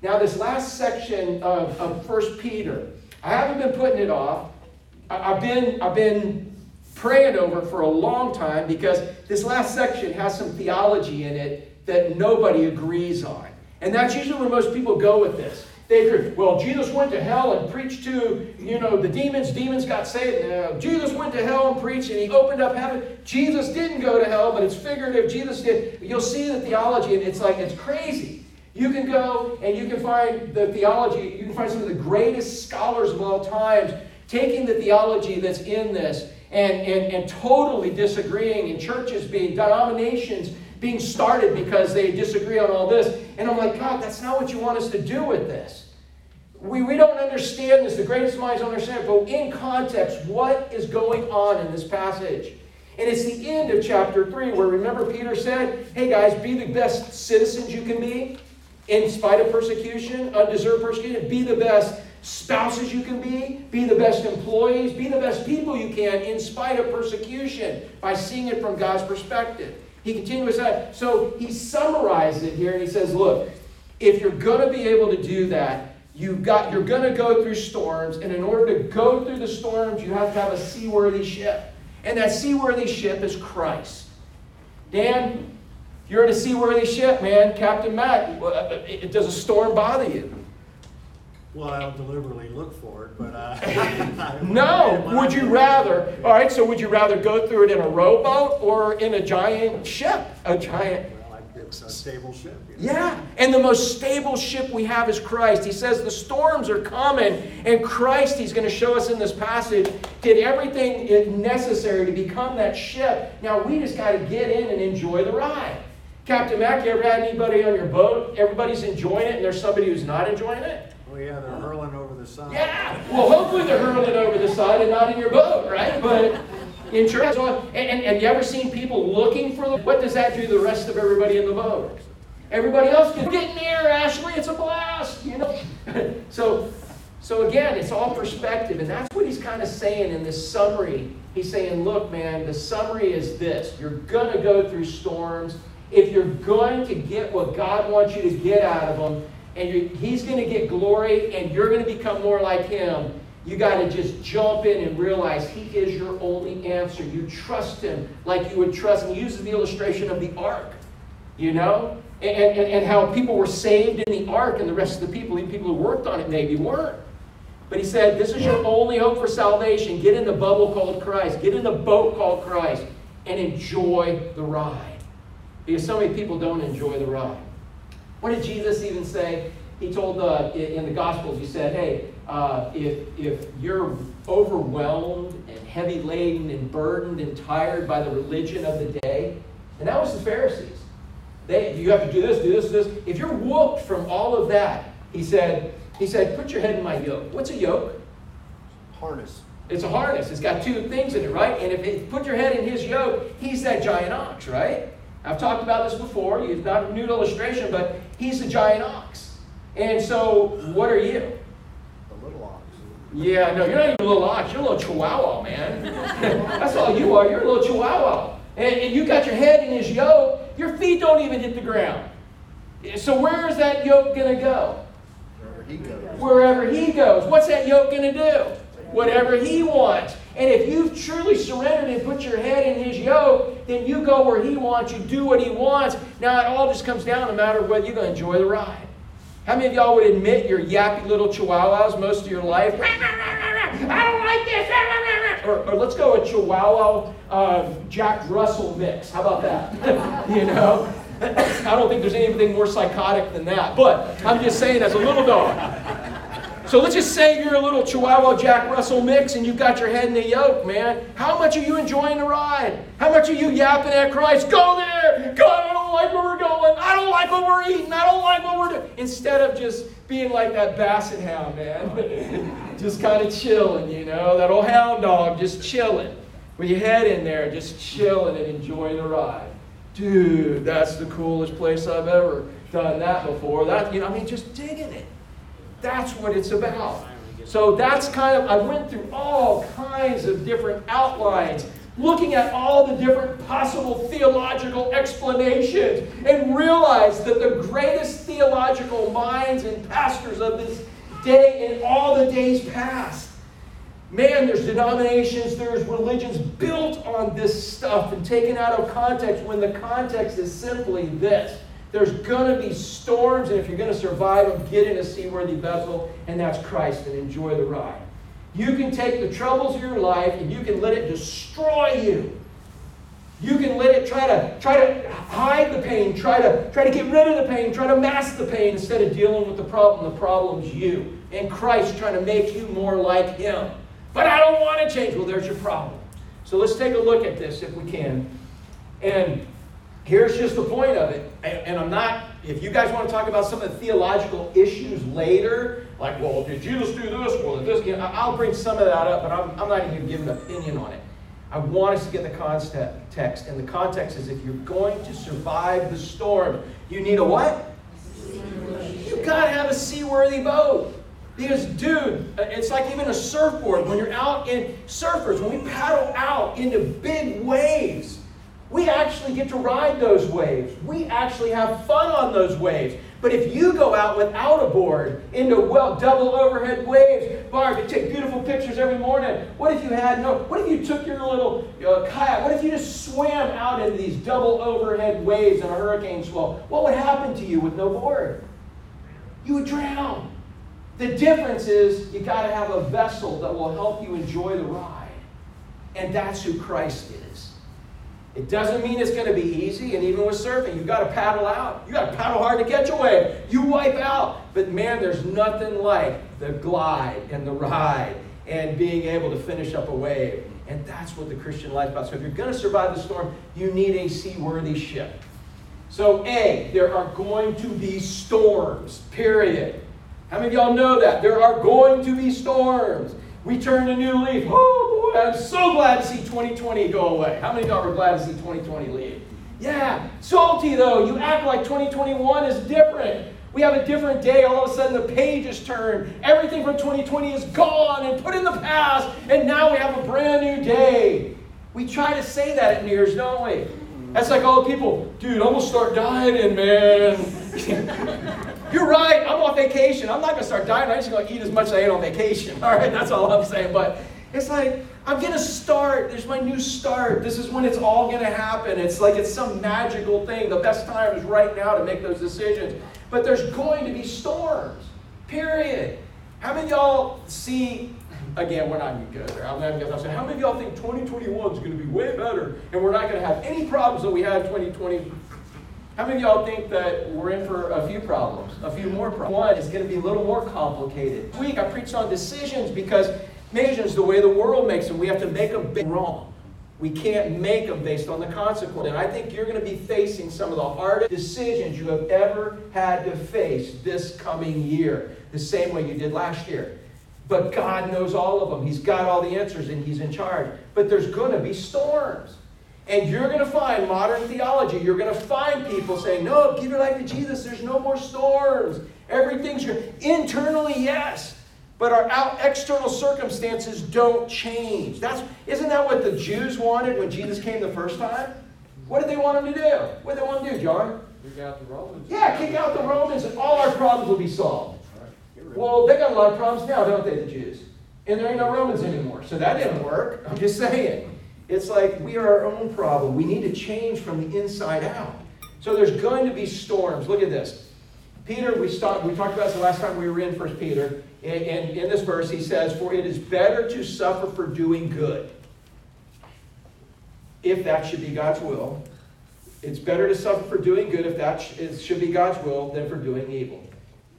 Now, this last section of, of 1 Peter, I haven't been putting it off. I, I've been, I've been praying over for a long time because this last section has some theology in it that nobody agrees on. And that's usually where most people go with this. They agree, well, Jesus went to hell and preached to, you know, the demons. Demons got saved. No, Jesus went to hell and preached and he opened up heaven. Jesus didn't go to hell, but it's figurative. Jesus did. You'll see the theology and it's like, it's crazy. You can go and you can find the theology, you can find some of the greatest scholars of all times taking the theology that's in this and, and, and totally disagreeing, and churches being, denominations being started because they disagree on all this. And I'm like, God, that's not what you want us to do with this. We, we don't understand this. The greatest minds don't understand it. But in context, what is going on in this passage? And it's the end of chapter 3, where remember Peter said, Hey guys, be the best citizens you can be in spite of persecution, undeserved persecution. Be the best spouses you can be, be the best employees, be the best people you can in spite of persecution by seeing it from God's perspective. He continues that. So he summarized it here and he says, look, if you're going to be able to do that, you've got you're going to go through storms, and in order to go through the storms, you have to have a seaworthy ship. And that seaworthy ship is Christ. Dan, you're in a seaworthy ship, man. Captain Matt, uh, does a storm bother you? Well, I don't deliberately look for it, but uh, no. Would you rather? All right. So, would you rather go through it in a rowboat or in a giant ship? A giant. Well, it's a stable ship. You know? Yeah, and the most stable ship we have is Christ. He says the storms are coming, and Christ, He's going to show us in this passage, did everything necessary to become that ship. Now we just got to get in and enjoy the ride. Captain Mack, you ever had anybody on your boat? Everybody's enjoying it, and there's somebody who's not enjoying it. Well, yeah, they're hurling over the side. Yeah. Well, hopefully they're hurling over the side and not in your boat, right? But in church, and, and, and you ever seen people looking for the, what does that do to the rest of everybody in the boat? Everybody else can get in near, Ashley. It's a blast, you know. so, so again, it's all perspective, and that's what he's kind of saying in this summary. He's saying, look, man, the summary is this: you're gonna go through storms. If you're going to get what God wants you to get out of them, and he's going to get glory and you're going to become more like him, you got to just jump in and realize he is your only answer. You trust him like you would trust. And he uses the illustration of the ark, you know, and, and, and how people were saved in the ark and the rest of the people, even people who worked on it maybe weren't. But he said, This is your only hope for salvation. Get in the bubble called Christ, get in the boat called Christ, and enjoy the ride. Because so many people don't enjoy the ride. What did Jesus even say? He told uh, in the Gospels, he said, hey, uh, if, if you're overwhelmed and heavy laden and burdened and tired by the religion of the day, and that was the Pharisees. They, you have to do this, do this, do this. If you're whooped from all of that, he said, he said, put your head in my yoke. What's a yoke? Harness. It's a harness. It's got two things in it, right? And if it, put your head in his yoke, he's that giant ox, right? I've talked about this before. It's not a new illustration, but he's a giant ox. And so, what are you? The little ox. Yeah, no, you're not even a little ox. You're a little chihuahua, man. That's all you are. You're a little chihuahua. And, and you got your head in his yoke. Your feet don't even hit the ground. So, where is that yoke going to go? Wherever he goes. Wherever he goes. What's that yoke going to do? Whatever he wants. And if you've truly surrendered and put your head in his yoke, then you go where he wants, you do what he wants. Now it all just comes down to a matter of whether you're going to enjoy the ride. How many of y'all would admit you're yappy little chihuahuas most of your life? I don't like this. Or, or let's go with chihuahua uh, Jack Russell mix. How about that? you know? I don't think there's anything more psychotic than that. But I'm just saying, as a little dog, so let's just say you're a little Chihuahua Jack Russell mix and you've got your head in the yoke, man. How much are you enjoying the ride? How much are you yapping at Christ? Go there! God, I don't like where we're going. I don't like what we're eating. I don't like what we're doing. Instead of just being like that basset hound, man. just kind of chilling, you know, that old hound dog just chilling. With your head in there, just chilling and enjoying the ride. Dude, that's the coolest place I've ever done that before. That, you know, I mean, just digging it. That's what it's about. So that's kind of, I went through all kinds of different outlines looking at all the different possible theological explanations, and realized that the greatest theological minds and pastors of this day and all the days past Man, there's denominations, there's religions built on this stuff and taken out of context when the context is simply this. There's going to be storms, and if you're going to survive them, get in a seaworthy vessel, and that's Christ, and enjoy the ride. You can take the troubles of your life and you can let it destroy you. You can let it try to try to hide the pain, try to try to get rid of the pain, try to mask the pain instead of dealing with the problem. The problem's you. And Christ trying to make you more like Him. But I don't want to change. Well, there's your problem. So let's take a look at this if we can. And here's just the point of it. And, I'm not, if you guys want to talk about some of the theological issues later, like, well, did Jesus do this? Well, did this? You I'll bring some of that up, but I'm, I'm not even giving an opinion on it. I want us to get the context. And the context is if you're going to survive the storm, you need a what? You got to have a seaworthy boat. Because, dude, uh, it's like even a surfboard. When you're out in surfers, when we paddle out into big waves, we actually get to ride those waves. We actually have fun on those waves. But if you go out without a board into well double overhead waves, Barb, you take beautiful pictures every morning. What if you had no? What if you took your little uh, kayak? What if you just swam out into these double overhead waves in a hurricane swell? What would happen to you with no board? You would drown. The difference is you got to have a vessel that will help you enjoy the ride. And that's who Christ is. It doesn't mean it's going to be easy, and even with surfing, you've got to paddle out. you got to paddle hard to catch a wave. You wipe out. But man, there's nothing like the glide and the ride and being able to finish up a wave. And that's what the Christian life is about. So if you're going to survive the storm, you need a seaworthy ship. So, A, there are going to be storms, period. How many of y'all know that? There are going to be storms. We turned a new leaf. Oh boy, I'm so glad to see 2020 go away. How many of y'all are glad to see 2020 leave? Yeah. Salty though, you act like 2021 is different. We have a different day. All of a sudden, the page is turned. Everything from 2020 is gone and put in the past, and now we have a brand new day. We try to say that at New Year's, don't we? That's like all the people, dude, I'm gonna start dieting, man. You're right. I'm on vacation. I'm not going to start dieting. I'm just going to eat as much as I ate on vacation. All right, that's all I'm saying. But it's like, I'm going to start. There's my new start. This is when it's all going to happen. It's like it's some magical thing. The best time is right now to make those decisions. But there's going to be storms, period. How many of y'all see, again, we're not going to go there. I'm not to say, how many of y'all think 2021 is going to be way better and we're not going to have any problems that we had in 2020? How many of y'all think that we're in for a few problems, a few more problems? One is going to be a little more complicated. This week I preached on decisions because decisions, the way the world makes them, we have to make them wrong. We can't make them based on the consequence. And I think you're going to be facing some of the hardest decisions you have ever had to face this coming year, the same way you did last year. But God knows all of them. He's got all the answers and He's in charge. But there's going to be storms. And you're going to find modern theology, you're going to find people saying, no, give your life to Jesus. There's no more storms. Everything's good. Internally, yes. But our out external circumstances don't change. That's, isn't that what the Jews wanted when Jesus came the first time? What did they want him to do? What did they want to do, John? Kick out the Romans. Yeah, kick out the Romans and all our problems will be solved. Well, they got a lot of problems now, don't they, the Jews? And there ain't no Romans anymore. So that didn't work. I'm just saying. It's like we are our own problem. We need to change from the inside out. So there's going to be storms. Look at this. Peter, we, stopped, we talked about this the last time we were in First Peter. And, and in this verse, he says, For it is better to suffer for doing good, if that should be God's will. It's better to suffer for doing good if that should be God's will than for doing evil.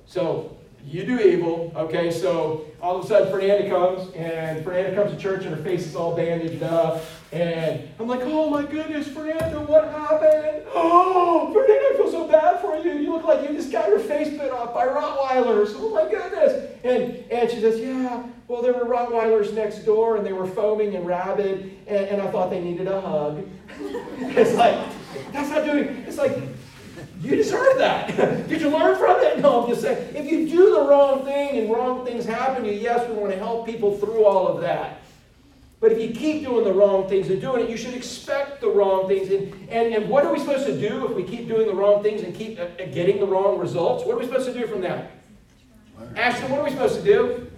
So you do evil. Okay, so all of a sudden Fernanda comes, and Fernanda comes to church, and her face is all bandaged up. And I'm like, oh my goodness, Fernanda, what happened? Oh, Fernanda, I feel so bad for you. You look like you just got your face bit off by Rottweilers. Oh my goodness. And, and she says, yeah, well, there were Rottweilers next door, and they were foaming and rabid, and, and I thought they needed a hug. it's like, that's not doing, it's like, you deserve that. Did you learn from it? No, I'm just saying. If you do the wrong thing and wrong things happen to you, yes, we want to help people through all of that. But if you keep doing the wrong things and doing it, you should expect the wrong things. And, and, and what are we supposed to do if we keep doing the wrong things and keep uh, getting the wrong results? What are we supposed to do from that? Ashton, what are we supposed to do?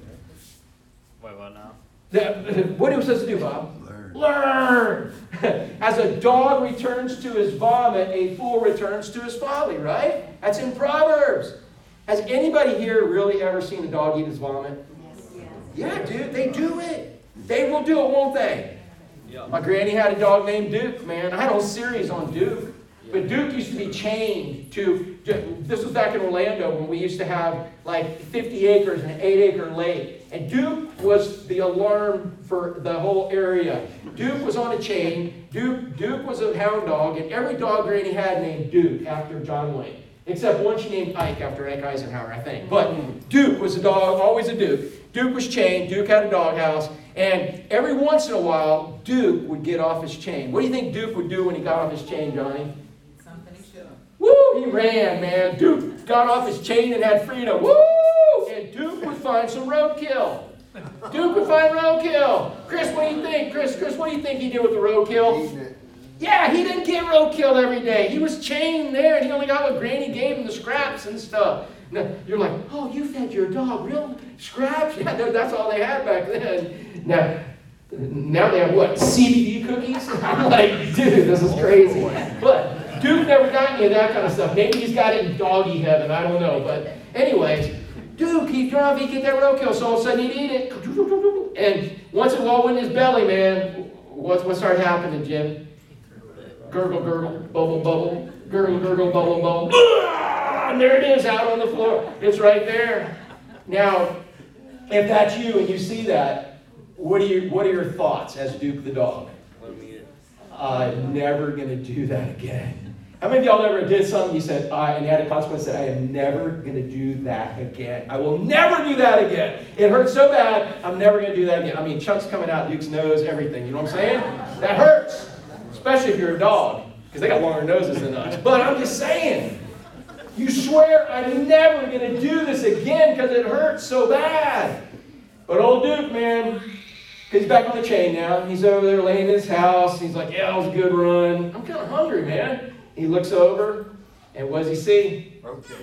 Wait, what now? The, what are we supposed to do, Bob? Learn. Learn. As a dog returns to his vomit, a fool returns to his folly, right? That's in Proverbs. Has anybody here really ever seen a dog eat his vomit? Yes. Yeah, dude, they do it. They will do it, won't they? Yeah. My granny had a dog named Duke, man. I had a whole series on Duke. But Duke used to be chained to, this was back in Orlando when we used to have like 50 acres and an 8 acre lake. And Duke was the alarm for the whole area. Duke was on a chain. Duke, Duke was a hound dog, and every dog Granny had named Duke after John Wayne. Except one she named Ike after Ike Eisenhower, I think. But Duke was a dog, always a Duke. Duke was chained. Duke had a doghouse. And every once in a while, Duke would get off his chain. What do you think Duke would do when he got off his chain, Johnny? Something he should. Woo! He ran, man. Duke got off his chain and had freedom. Woo! And Duke would find some roadkill. Duke would find roadkill. Chris, what do you think? Chris, Chris, what do you think he did with the roadkill? Yeah, he didn't get roadkill every day. He was chained there, and he only got what Granny gave him, the scraps and stuff. Now, you're like, oh, you fed your dog real scraps? Yeah, that- that's all they had back then. Now, now they have what, CBD cookies? I'm like, dude, this is crazy. Oh, but Duke never got any of that kind of stuff. Maybe he's got it in doggy heaven, I don't know. But anyways, Duke, he'd drive, he'd get that roadkill, so all of a sudden he'd eat it. And once it all went in his belly, man, what, what started happening, Jim? Gurgle, gurgle, bubble, bubble, gurgle, gurgle, bubble, bubble. Ah, And there it is out on the floor. It's right there. Now, if that's you and you see that, what are, you, what are your thoughts as Duke the dog? Let me get I'm never going to do that again. How many of y'all ever did something you said, I, and had a consequence, said, I am never going to do that again. I will never do that again. It hurts so bad, I'm never going to do that again. I mean, chunks coming out Duke's nose, everything. You know what I'm saying? That hurts, especially if you're a dog, because they got longer noses than us. But I'm just saying, you swear, I'm never going to do this again because it hurts so bad. But old Duke, man, He's back on the chain now. He's over there laying in his house. He's like, yeah, that was a good run. I'm kind of hungry, man. He looks over, and what does he see? Okay.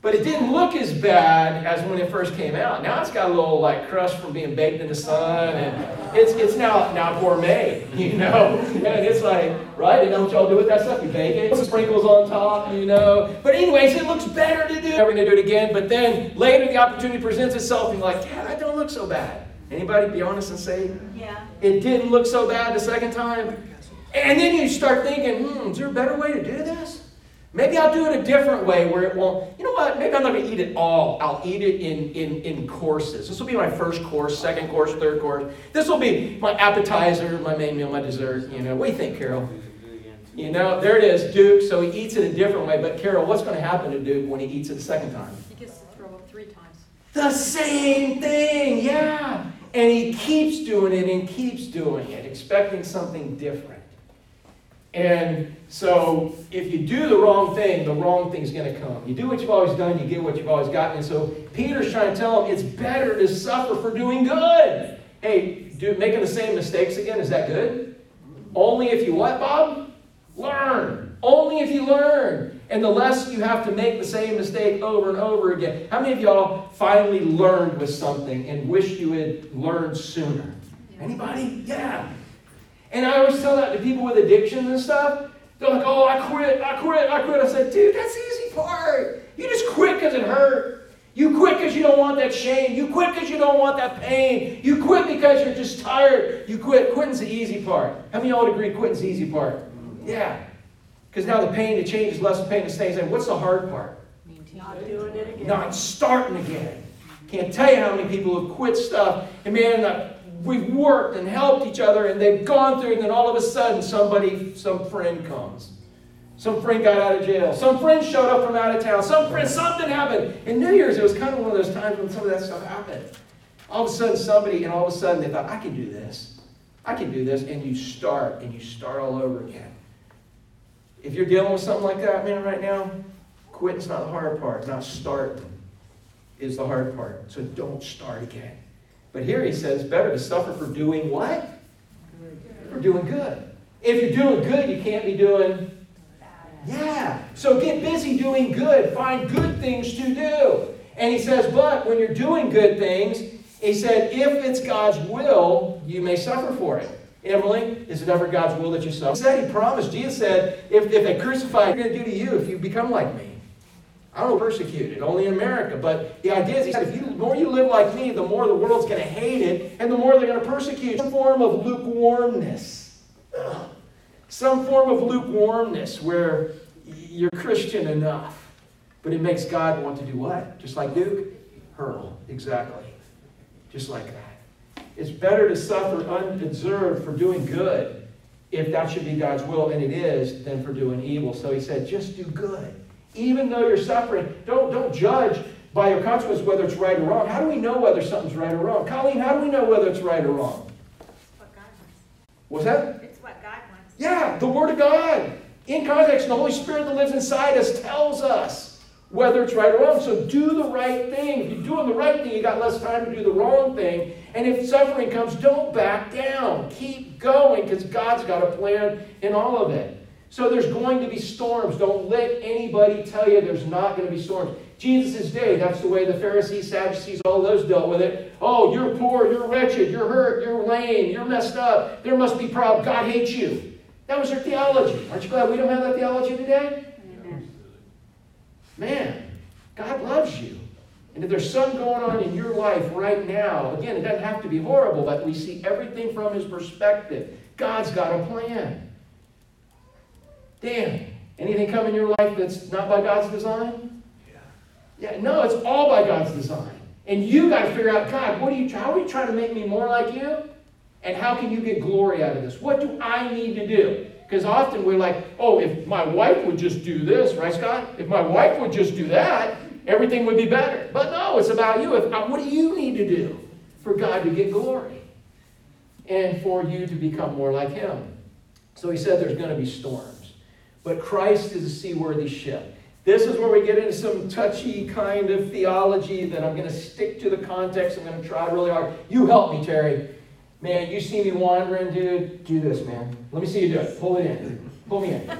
But it didn't look as bad as when it first came out. Now it's got a little like crust from being baked in the sun, and it's it's now now gourmet, you know. And it's like, right? You know what y'all do with that stuff? You bake it, put some sprinkles on top, you know. But anyways, it looks better to do. Never gonna do it again. But then later the opportunity presents itself, and you're like, yeah, that don't look so bad. Anybody be honest and say, Yeah. it didn't look so bad the second time. And then you start thinking, hmm, is there a better way to do this? Maybe I'll do it a different way where it won't, you know what? Maybe I'm not going to eat it all. I'll eat it in, in, in courses. This will be my first course, second course, third course. This will be my appetizer, my main meal, my dessert. You know, what do you think, Carol? do it again. You know, there it is, Duke. So he eats it a different way. But Carol, what's going to happen to Duke when he eats it the second time? He gets to throw up three times. The same thing, yeah. And he keeps doing it and keeps doing it, expecting something different. And so, if you do the wrong thing, the wrong thing's going to come. You do what you've always done, you get what you've always gotten. And so, Peter's trying to tell him it's better to suffer for doing good. Hey, do, making the same mistakes again, is that good? Only if you what, Bob? Learn. Only if you learn. And the less you have to make the same mistake over and over again. How many of y'all finally learned with something and wish you had learned sooner? Anybody? Yeah. And I always tell that to people with addictions and stuff. They're like, oh, I quit, I quit, I quit. I said, dude, that's the easy part. You just quit because it hurt. You quit because you don't want that shame. You quit because you don't want that pain. You quit because you're just tired. You quit. Quitting's the easy part. How many of y'all would agree quitting's the easy part? Yeah. Because now the pain to change is less than pain to stay the same. What's the hard part? Not doing it again. Not starting again. Can't tell you how many people have quit stuff. And man, we've worked and helped each other and they've gone through, and then all of a sudden somebody, some friend comes. Some friend got out of jail. Some friend showed up from out of town. Some friend, something happened. In New Year's, it was kind of one of those times when some of that stuff happened. All of a sudden, somebody, and all of a sudden they thought, I can do this. I can do this. And you start, and you start all over again. If you're dealing with something like that, man, right now, quitting's not the hard part. Not starting is the hard part. So don't start again. But here he says, better to suffer for doing what? For doing good. If you're doing good, you can't be doing. Bad. Yeah. So get busy doing good. Find good things to do. And he says, but when you're doing good things, he said, if it's God's will, you may suffer for it. Emily, is it ever God's will that you suffer? He said, he promised. Jesus said, if, if they crucify, what are you going to do to you if you become like me? I don't know, persecuted, only in America. But the idea is, he said, if you, the more you live like me, the more the world's going to hate it, and the more they're going to persecute. Some form of lukewarmness. Some form of lukewarmness where you're Christian enough, but it makes God want to do what? Just like Duke? Hurl. Exactly. Just like that. It's better to suffer undeserved for doing good, if that should be God's will, and it is, than for doing evil. So he said, just do good. Even though you're suffering, don't, don't judge by your consequences whether it's right or wrong. How do we know whether something's right or wrong? Colleen, how do we know whether it's right or wrong? What God wants. What's that? It's what God wants. Yeah, the Word of God. In context, the Holy Spirit that lives inside us tells us whether it's right or wrong. So do the right thing. If you're doing the right thing, you got less time to do the wrong thing. And if suffering comes, don't back down. Keep going because God's got a plan in all of it. So there's going to be storms. Don't let anybody tell you there's not going to be storms. Jesus' day, that's the way the Pharisees, Sadducees, all those dealt with it. Oh, you're poor, you're wretched, you're hurt, you're lame, you're messed up. There must be problems. God hates you. That was their theology. Aren't you glad we don't have that theology today? Man, God loves you. And if there's something going on in your life right now, again, it doesn't have to be horrible, but we see everything from His perspective. God's got a plan. Dan, anything come in your life that's not by God's design? Yeah, Yeah, no, it's all by God's design. And you got to figure out, God, what are you, how are you trying to make me more like you? And how can you get glory out of this? What do I need to do? Because often we're like, oh, if my wife would just do this, right, Scott? If my wife would just do that, everything would be better. But no, it's about you. If, uh, what do you need to do for God to get glory? And for you to become more like Him. So he said there's going to be storms. But Christ is a seaworthy ship. This is where we get into some touchy kind of theology that I'm going to stick to the context. I'm going to try really hard. You help me, Terry. Man, you see me wandering, dude. Do this, man. Let me see you do it. Pull it in. Pull me in.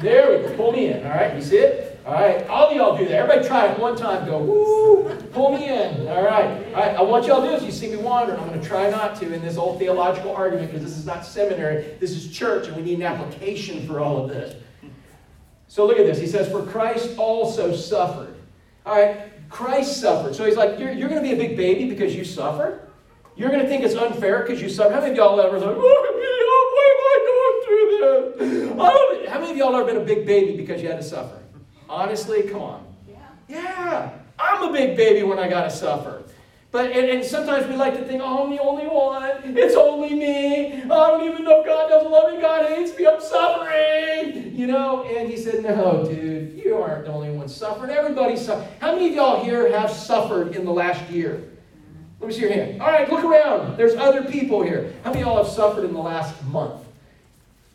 There we go. Pull me in. All right. You see it? All right. All of y'all do that. Everybody try it one time. Go, woo. Pull me in. All right. All right. I want y'all to do this. You see me wandering. I'm going to try not to in this old theological argument because this is not seminary. This is church, and we need an application for all of this. So look at this. He says, For Christ also suffered. All right. Christ suffered. So he's like, You're, you're going to be a big baby because you suffer? You're going to think it's unfair because you suffer. How many of y'all ever like, look at me, why am I going through this? Don't, how many of y'all ever been a big baby because you had to suffer? Honestly, come on. Yeah. Yeah, I'm a big baby when I got to suffer. But and, and sometimes we like to think, oh, I'm the only one. It's only me. I don't even know God doesn't love me. God hates me. I'm suffering. You know. And he said, no, dude, you aren't the only one suffering. Everybody's suffering. How many of y'all here have suffered in the last year? Let me see your hand. All right, look around. There's other people here. How many of y'all have suffered in the last month?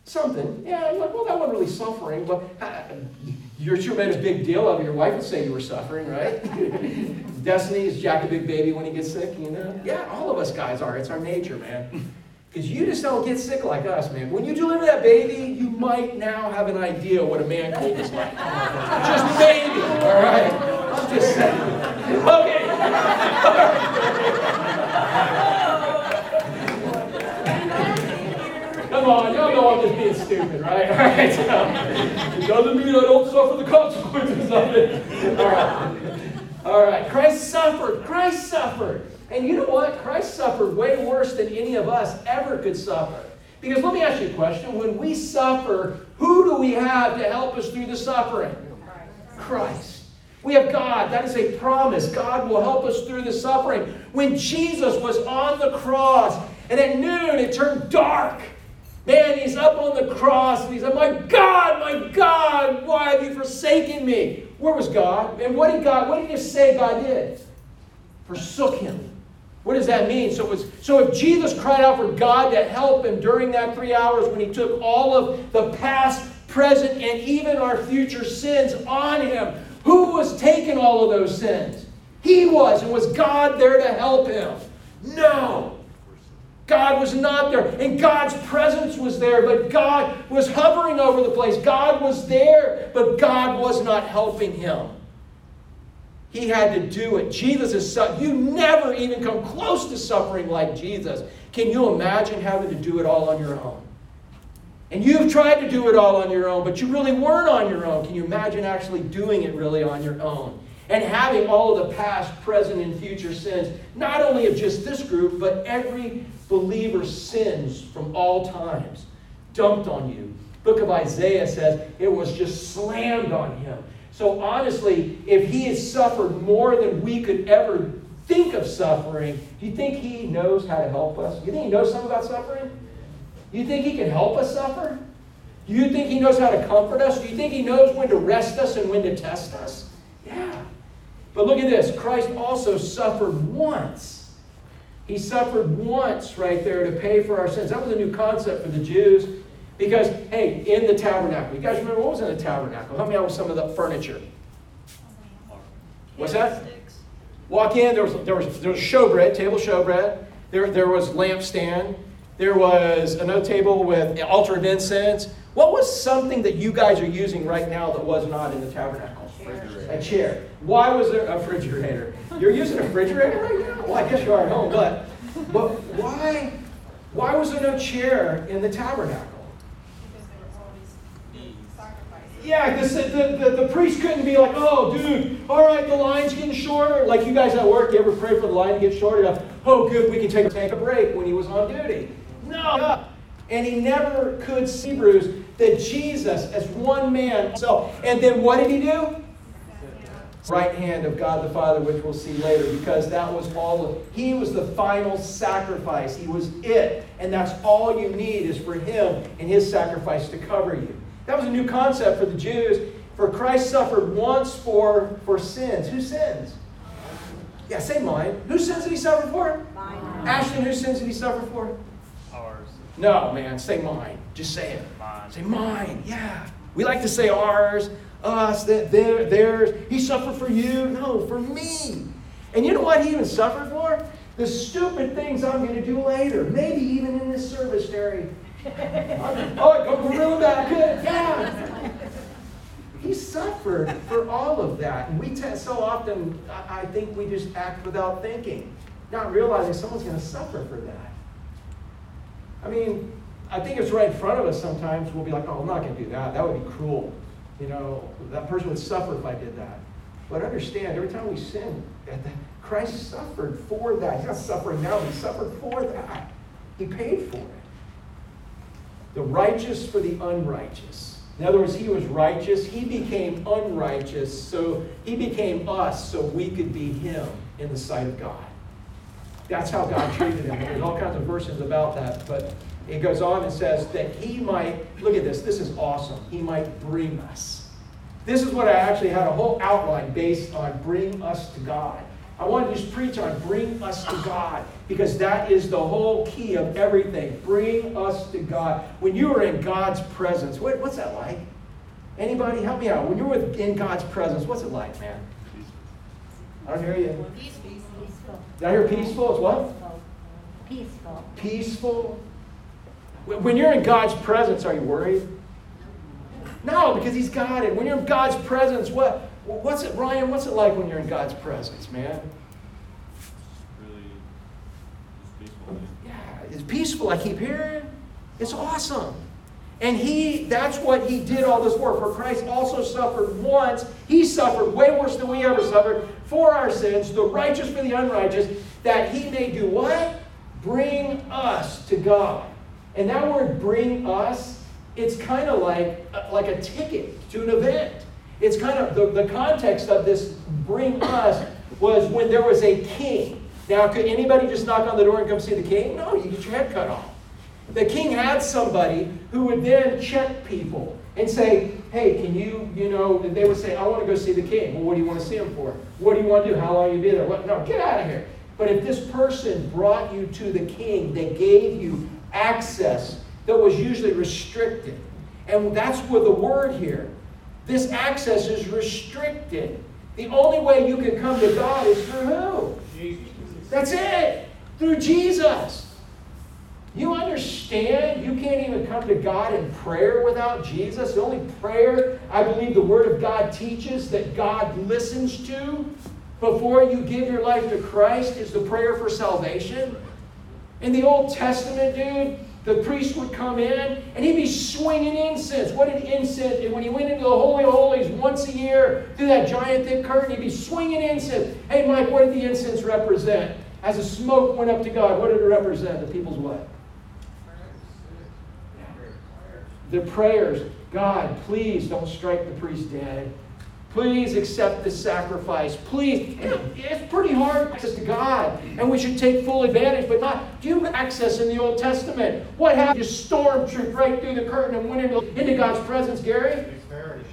Something. Yeah, you're like, well, that wasn't really suffering, but uh, you're sure made a big deal of it. Your wife would say you were suffering, right? Destiny is Jack a big baby when he gets sick, you know? Yeah, all of us guys are. It's our nature, man. Because you just don't get sick like us, man. When you deliver that baby, you might now have an idea what a man cold is like. just maybe, all right? I'm just saying. Okay. Come on, y'all know I'm just being stupid, right? All right. So, it doesn't mean I don't suffer the consequences of it. All right. All right. Christ suffered. Christ suffered. And you know what? Christ suffered way worse than any of us ever could suffer. Because let me ask you a question. When we suffer, who do we have to help us through the suffering? Christ. We have God. That is a promise. God will help us through the suffering. When Jesus was on the cross, and at noon it turned dark. Man, he's up on the cross and he said, My God, my God, why have you forsaken me? Where was God? And what did God, what did you say God did? Forsook him. What does that mean? So, it was, so if Jesus cried out for God to help him during that three hours when he took all of the past, present, and even our future sins on him, who was taking all of those sins? He was, and was God there to help him? No. God was not there. And God's presence was there, but God was hovering over the place. God was there, but God was not helping him. He had to do it. Jesus is su- you never even come close to suffering like Jesus. Can you imagine having to do it all on your own? And you've tried to do it all on your own, but you really weren't on your own. Can you imagine actually doing it really on your own? And having all of the past, present, and future sins, not only of just this group, but every believer's sins from all times dumped on you. Book of Isaiah says it was just slammed on him. So honestly, if he has suffered more than we could ever think of suffering, do you think he knows how to help us? You think he knows something about suffering? You think he can help us suffer? Do you think he knows how to comfort us? Do you think he knows when to rest us and when to test us? Yeah. But look at this Christ also suffered once. He suffered once right there to pay for our sins. That was a new concept for the Jews. Because, hey, in the tabernacle, you guys remember what was in the tabernacle? Help me out with some of the furniture. What's that? Walk in, there was, there was, there was showbread, table showbread. There, there was lampstand. There was another table with altar of incense. What was something that you guys are using right now that was not in the tabernacle? A chair. Why was there a refrigerator? You're using a refrigerator right now? Well, I guess you are at home, but, but why, why was there no chair in the tabernacle? Yeah, this, the, the, the priest couldn't be like, oh, dude, all right, the line's getting shorter. Like you guys at work, you ever pray for the line to get shorter? Enough? Oh, good, we can take, take a break when he was on duty. No. And he never could see Hebrews that Jesus, as one man, so, and then what did he do? Right hand of God the Father, which we'll see later, because that was all of, he was the final sacrifice. He was it. And that's all you need is for him and his sacrifice to cover you. That was a new concept for the Jews. For Christ suffered once for, for sins. Who sins? Yeah, say mine. Who sins did he suffer for? Mine. Ashton, who sins did he suffer for? Ours. No, man, say mine. Just say it. Mine. Say mine. Yeah. We like to say ours, us, that theirs. He suffered for you. No, for me. And you know what he even suffered for? The stupid things I'm going to do later. Maybe even in this service, Terry. oh, go gorilla back. Yeah. He suffered for all of that. And we tend, so often, I, I think we just act without thinking, not realizing someone's going to suffer for that. I mean, I think it's right in front of us sometimes. We'll be like, oh, I'm not going to do that. That would be cruel. You know, that person would suffer if I did that. But understand, every time we sin, Christ suffered for that. He's not suffering now, he suffered for that. He paid for it. The righteous for the unrighteous. In other words, he was righteous. He became unrighteous. So he became us so we could be him in the sight of God. That's how God treated him. There's all kinds of verses about that. But it goes on and says that he might, look at this, this is awesome. He might bring us. This is what I actually had a whole outline based on bring us to God. I want to just preach on bring us to God because that is the whole key of everything. Bring us to God. When you are in God's presence, what, what's that like? Anybody help me out? When you're with, in God's presence, what's it like, man? I don't hear you. Peaceful. Did I hear peaceful? It's what? Peaceful. Peaceful. When you're in God's presence, are you worried? No, because He's got it. When you're in God's presence, what? What's it, Ryan? What's it like when you're in God's presence, man? really just peaceful. Yeah, it's peaceful. I keep hearing. It's awesome. And he, that's what he did all this work. For Christ also suffered once. He suffered way worse than we ever suffered for our sins, the righteous for the unrighteous, that he may do what? Bring us to God. And that word bring us, it's kind of like, like a ticket to an event. It's kind of the, the context of this bring us was when there was a king. Now, could anybody just knock on the door and come see the king? No, you get your head cut off. The king had somebody who would then check people and say, hey, can you, you know, they would say, I want to go see the king. Well, what do you want to see him for? What do you want to do? How long you be there? What? No, get out of here. But if this person brought you to the king, they gave you access that was usually restricted. And that's where the word here. This access is restricted. The only way you can come to God is through who? Jesus. That's it. Through Jesus. You understand you can't even come to God in prayer without Jesus? The only prayer I believe the Word of God teaches that God listens to before you give your life to Christ is the prayer for salvation. In the Old Testament, dude, the priest would come in and he'd be swinging incense. What did incense? And when he went into the Holy of Holies once a year through that giant thick curtain, he'd be swinging incense. Hey, Mike, what did the incense represent? As the smoke went up to God, what did it represent? The people's what? Their prayers. God, please don't strike the priest dead. Please accept this sacrifice. Please. It's pretty hard access to God, and we should take full advantage, but not. Do you have access in the Old Testament? What happened? You stormtrooped right through the curtain and went into, into God's presence, Gary?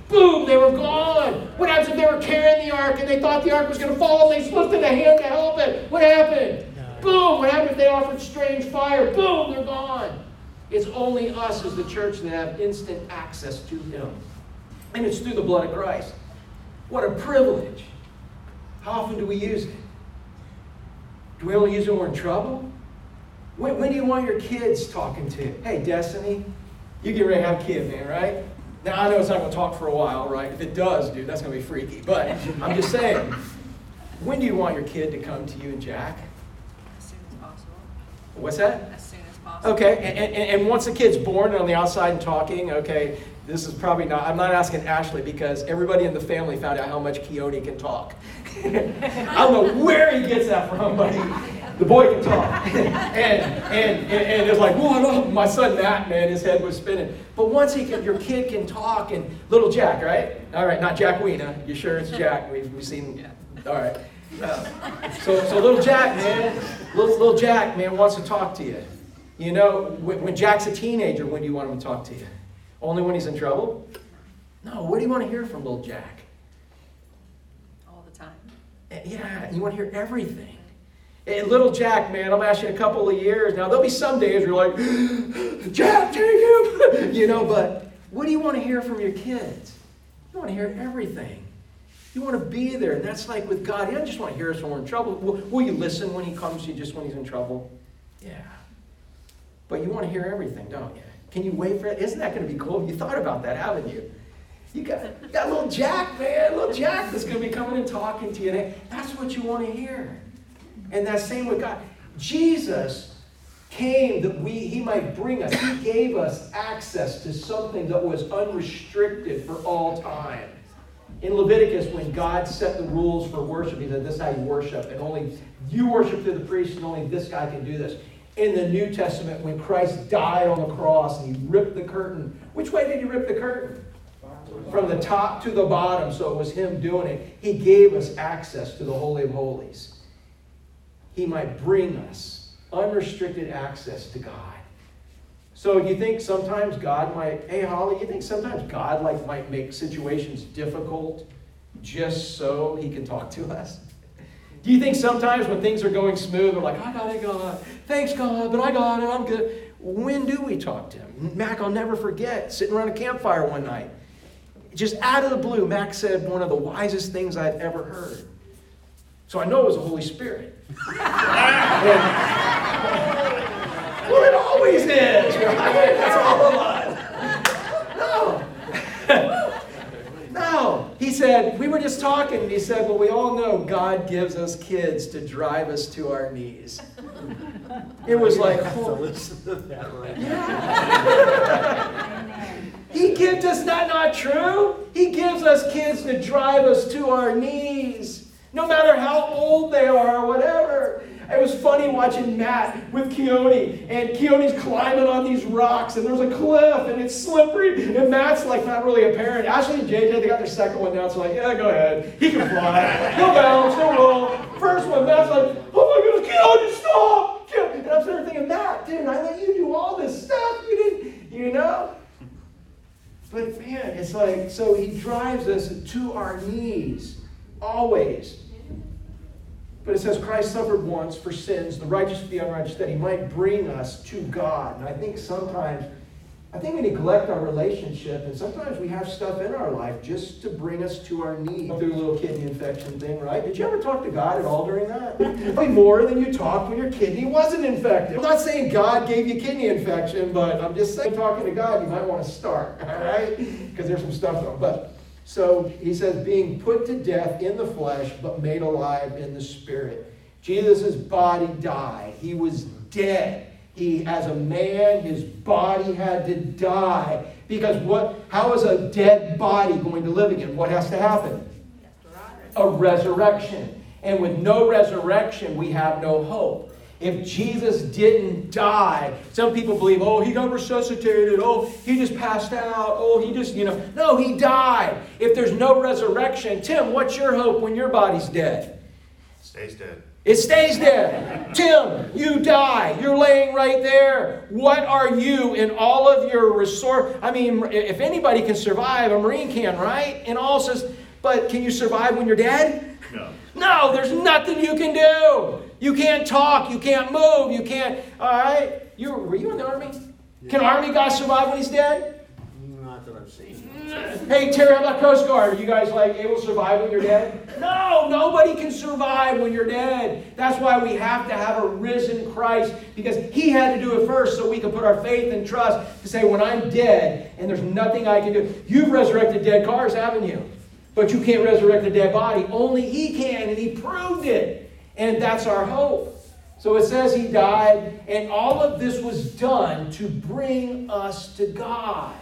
Boom, they were gone. What happens if they were carrying the ark and they thought the ark was going to fall and they lifted a hand to help it? What happened? Boom, what happened if they offered strange fire? Boom, they're gone. It's only us as the church that have instant access to Him. And it's through the blood of Christ. What a privilege. How often do we use it? Do we only use it when we're in trouble? When, when do you want your kids talking to you? Hey, Destiny, you get ready to have a kid, man, right? Now, I know it's not going to talk for a while, right? If it does, dude, that's going to be freaky. But I'm just saying, when do you want your kid to come to you and Jack? As soon as possible. What's that? As soon as possible. Okay, and, and, and once the kid's born and on the outside and talking, okay, this is probably not, I'm not asking Ashley because everybody in the family found out how much Keone can talk. I don't know where he gets that from, but he, the boy can talk. and, and, and, and it's like, whoa, my son Matt, man, his head was spinning. But once he can, your kid can talk and little Jack, right? All right, not Jack Weena. You sure it's Jack? We've, we've seen, yeah. all right. So, so little Jack, man, little, little Jack, man, wants to talk to you. You know, when, when Jack's a teenager, when do you want him to talk to you? Only when he's in trouble? No, what do you want to hear from little Jack? All the time. Eh, Yeah, you want to hear everything. And little Jack, man, I'm asking a couple of years now. There'll be some days where you're like, Jack, take him, you know. But what do you want to hear from your kids? You want to hear everything. You want to be there, and that's like with God. He doesn't just want to hear us when we're in trouble. Will, will you listen when He comes to you, just when He's in trouble? Yeah. But you want to hear everything, don't you? Can you wait for it? Isn't that going to be cool? You thought about that, haven't you? You got, you got little Jack, man, little Jack that's going to be coming and talking to you. And that's what you want to hear. And that same with God. Jesus came that we he might bring us. He gave us access to something that was unrestricted for all time. In Leviticus, when God set the rules for worship, he said, This is how you worship, and only you worship through the priest, and only this guy can do this. In the New Testament, when Christ died on the cross and he ripped the curtain, which way did he rip the curtain? From the top to the bottom, so it was him doing it. He gave us access to the Holy of Holies. He might bring us unrestricted access to God. So you think sometimes God might, hey Holly, you think sometimes God like might make situations difficult just so he can talk to us? Do you think sometimes when things are going smooth, we're like, I got it, God. Thanks, God, but I got it, I'm good. When do we talk to him? Mac, I'll never forget, sitting around a campfire one night. Just out of the blue, Mac said one of the wisest things I've ever heard. So I know it was the Holy Spirit. And- well, it always is, right? That's all of us. No. No. He said, we were just talking, and he said, well, we all know God gives us kids to drive us to our knees. It was like, oh, listen to that right he gives us that not true? He gives us kids to drive us to our knees, no matter how old they are or whatever. It was funny watching Matt with Keone, and Keone's climbing on these rocks, and there's a cliff, and it's slippery, and Matt's like not really a parent. Ashley and JJ, they got their second one now, so like, yeah, go ahead. He can fly. He'll bounce, he'll roll. First one, Matt's like, oh my goodness, Keone, stop! Keone. And I'm sitting there thinking, Matt, dude, I let you do all this stuff. You didn't, you know? But man, it's like, so he drives us to our knees, always. But it says Christ suffered once for sins, the righteous for the unrighteous, that he might bring us to God. And I think sometimes I think we neglect our relationship, and sometimes we have stuff in our life just to bring us to our knees. Through a little kidney infection thing, right? Did you ever talk to God at all during that? Probably more than you talked when your kidney wasn't infected. I'm not saying God gave you kidney infection, but I'm just saying, talking to God, you might want to start, all right? Because there's some stuff going. But so he says, being put to death in the flesh, but made alive in the spirit. Jesus' body died. He was dead. He, as a man, his body had to die. Because what, how is a dead body going to live again? What has to happen? A resurrection. And with no resurrection, we have no hope. If Jesus didn't die, some people believe, oh, he got resuscitated. Oh, he just passed out. Oh, he just, you know. No, he died. If there's no resurrection, Tim, what's your hope when your body's dead? It stays dead. It stays dead. Tim, you die. You're laying right there. What are you in all of your resource? I mean, if anybody can survive, a Marine can, right? And all says, but can you survive when you're dead? No. No, there's nothing you can do. You can't talk. You can't move. You can't. All right. You were you in the army? Can army guys survive when he's dead? Not that I've seen. Hey, Terry, how about Coast Guard? Are you guys like able to survive when you're dead? No, nobody can survive when you're dead. That's why we have to have a risen Christ because He had to do it first so we can put our faith and trust to say, when I'm dead and there's nothing I can do. You've resurrected dead cars, haven't you? But you can't resurrect a dead body. Only He can, and He proved it. And that's our hope. So it says He died, and all of this was done to bring us to God.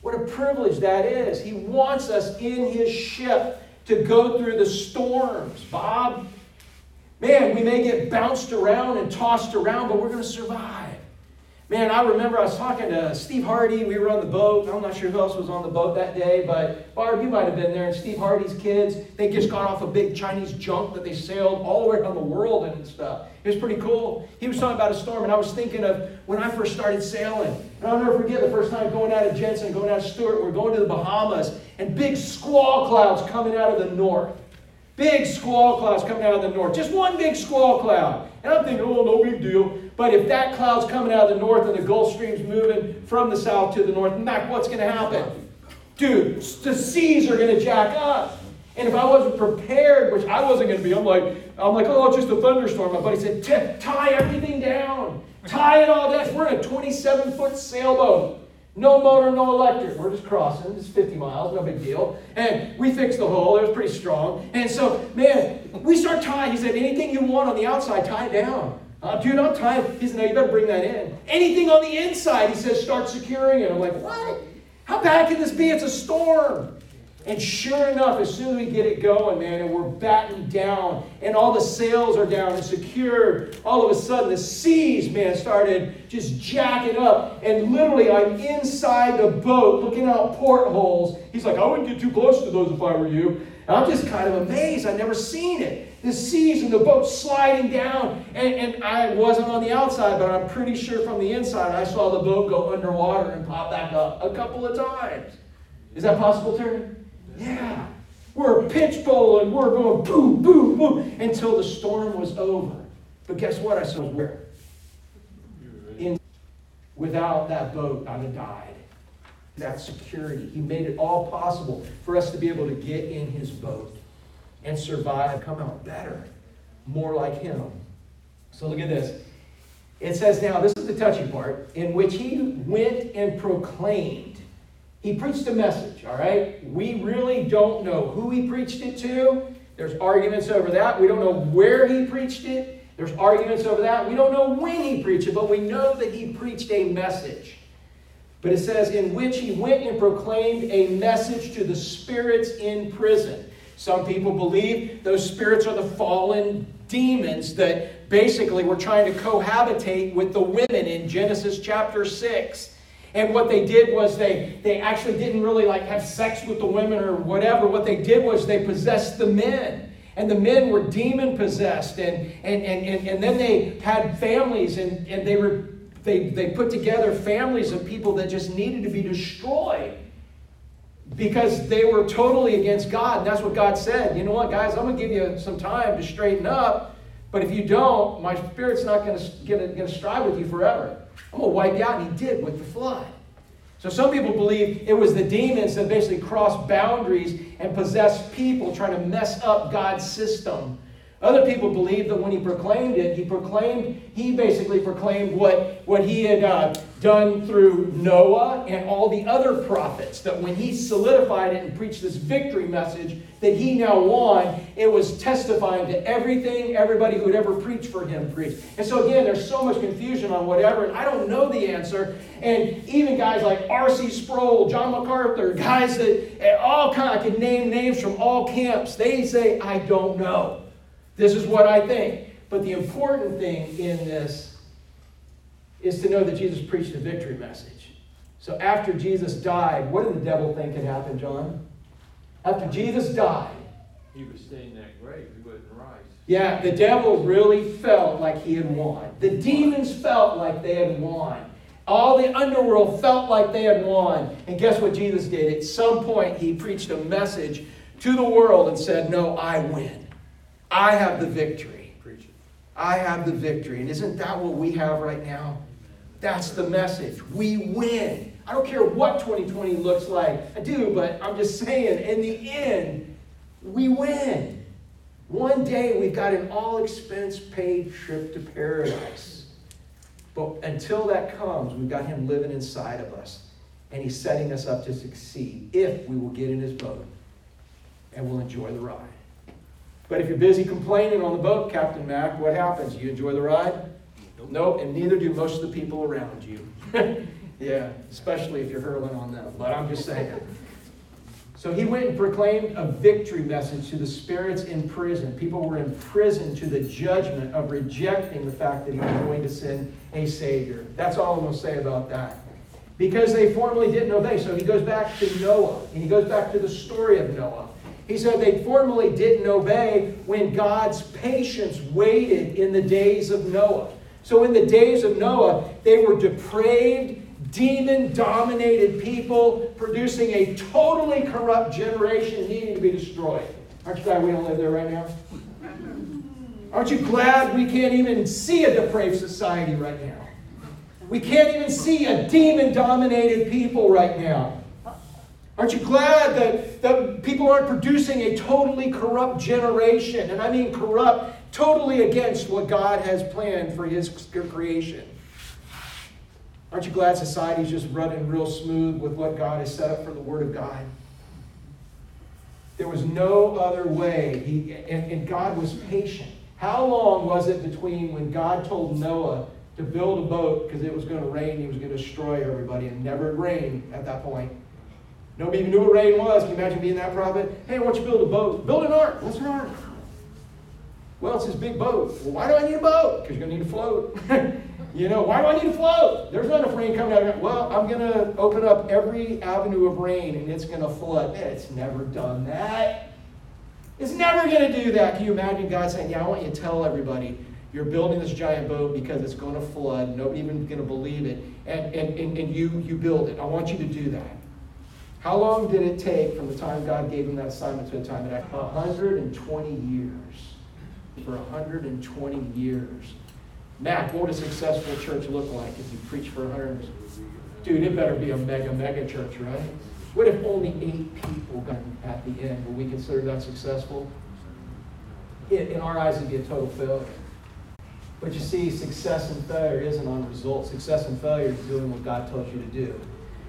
What a privilege that is. He wants us in his ship to go through the storms, Bob. Man, we may get bounced around and tossed around, but we're going to survive. Man, I remember I was talking to Steve Hardy. We were on the boat. I'm not sure who else was on the boat that day, but Barb, you might have been there. And Steve Hardy's kids, they just got off a big Chinese junk that they sailed all the way around the world and stuff. It was pretty cool. He was talking about a storm, and I was thinking of when I first started sailing. And I'll never forget the first time going out of Jensen, going out of Stuart, we're going to the Bahamas, and big squall clouds coming out of the north. Big squall clouds coming out of the north. Just one big squall cloud. And I'm thinking, oh, no big deal. But if that cloud's coming out of the north and the Gulf Stream's moving from the south to the north, Mac, what's going to happen? Dude, the seas are going to jack up. And if I wasn't prepared, which I wasn't going to be, I'm like, I'm like, oh, it's just a thunderstorm. My buddy said, tie everything down. Tie it all down. We're in a 27 foot sailboat. No motor, no electric. We're just crossing. It's 50 miles, no big deal. And we fixed the hole. It was pretty strong. And so, man, we start tying. He said, anything you want on the outside, tie it down. Uh, dude, I'm tying. He said, no, you better bring that in. Anything on the inside, he says, start securing it. I'm like, what? How bad can this be? It's a storm. And sure enough, as soon as we get it going, man, and we're battened down, and all the sails are down and secured, all of a sudden the seas, man, started just jacking up. And literally, I'm inside the boat looking out portholes. He's like, I wouldn't get too close to those if I were you. And I'm just kind of amazed. I've never seen it. The seas and the boat sliding down. And, and I wasn't on the outside, but I'm pretty sure from the inside I saw the boat go underwater and pop back up a couple of times. Is that possible, Terry? Yeah. We're pitchpoling. We're going boom, boom, boom until the storm was over. But guess what? I saw where? In, without that boat, I'd have died. That security. He made it all possible for us to be able to get in his boat and survive, come out better, more like him. So look at this. It says now, this is the touchy part, in which he went and proclaimed. He preached a message, all right? We really don't know who he preached it to. There's arguments over that. We don't know where he preached it. There's arguments over that. We don't know when he preached it, but we know that he preached a message. But it says, in which he went and proclaimed a message to the spirits in prison. Some people believe those spirits are the fallen demons that basically were trying to cohabitate with the women in Genesis chapter 6. And what they did was they, they actually didn't really like have sex with the women or whatever. What they did was they possessed the men. And the men were demon possessed. And, and, and, and, and then they had families and, and they were they, they put together families of people that just needed to be destroyed because they were totally against God. And that's what God said. You know what, guys? I'm going to give you some time to straighten up. But if you don't, my spirit's not going to, going to strive with you forever. I'm going to wipe you out. And he did with the flood. So some people believe it was the demons that basically crossed boundaries and possessed people trying to mess up God's system. Other people believe that when he proclaimed it, he proclaimed, he basically proclaimed what, what he had uh, done through Noah and all the other prophets. That when he solidified it and preached this victory message that he now won, it was testifying to everything everybody who had ever preached for him preached. And so again, there's so much confusion on whatever, and I don't know the answer. And even guys like R.C. Sproul, John MacArthur, guys that all kind, I could name names from all camps, they say, I don't know. This is what I think. But the important thing in this is to know that Jesus preached a victory message. So after Jesus died, what did the devil think had happened, John? After Jesus died, He was stay in that grave, he wouldn't rise. yeah, the devil really felt like he had won. The demons felt like they had won. All the underworld felt like they had won. And guess what Jesus did? At some point, he preached a message to the world and said, No, I win. I have the victory. I have the victory. And isn't that what we have right now? That's the message. We win. I don't care what 2020 looks like. I do, but I'm just saying, in the end, we win. One day we've got an all expense paid trip to paradise. But until that comes, we've got Him living inside of us. And He's setting us up to succeed if we will get in His boat and we'll enjoy the ride. But if you're busy complaining on the boat, Captain Mac, what happens? You enjoy the ride? Nope, and neither do most of the people around you. yeah, especially if you're hurling on them. But I'm just saying. So he went and proclaimed a victory message to the spirits in prison. People were in prison to the judgment of rejecting the fact that he was going to send a Savior. That's all I'm going to say about that. Because they formally didn't obey. So he goes back to Noah, and he goes back to the story of Noah. He said they formally didn't obey when God's patience waited in the days of Noah. So, in the days of Noah, they were depraved, demon dominated people producing a totally corrupt generation needing to be destroyed. Aren't you glad we don't live there right now? Aren't you glad we can't even see a depraved society right now? We can't even see a demon dominated people right now. Aren't you glad that, that people aren't producing a totally corrupt generation? And I mean corrupt, totally against what God has planned for His creation. Aren't you glad society's just running real smooth with what God has set up for the Word of God? There was no other way. He, and, and God was patient. How long was it between when God told Noah to build a boat because it was going to rain, he was going to destroy everybody, and never rained at that point? Nobody even knew what rain was. Can you imagine being that prophet? Hey, why don't you build a boat? Build an ark. What's an ark? Well, it's this big boat. Well, why do I need a boat? Because you're going to need a float. you know, why do I need a float? There's not enough rain coming out. Well, I'm going to open up every avenue of rain and it's going to flood. It's never done that. It's never going to do that. Can you imagine God saying, Yeah, I want you to tell everybody you're building this giant boat because it's going to flood. Nobody even going to believe it. And, and, and, and you, you build it. I want you to do that. How long did it take from the time God gave him that assignment to the time that 120 years. For 120 years. Matt, what would a successful church look like if you preach for 100? Dude, it better be a mega, mega church, right? What if only eight people got at the end? Will we consider that successful? In, in our eyes, it'd be a total failure. But you see, success and failure isn't on results. Success and failure is doing what God tells you to do.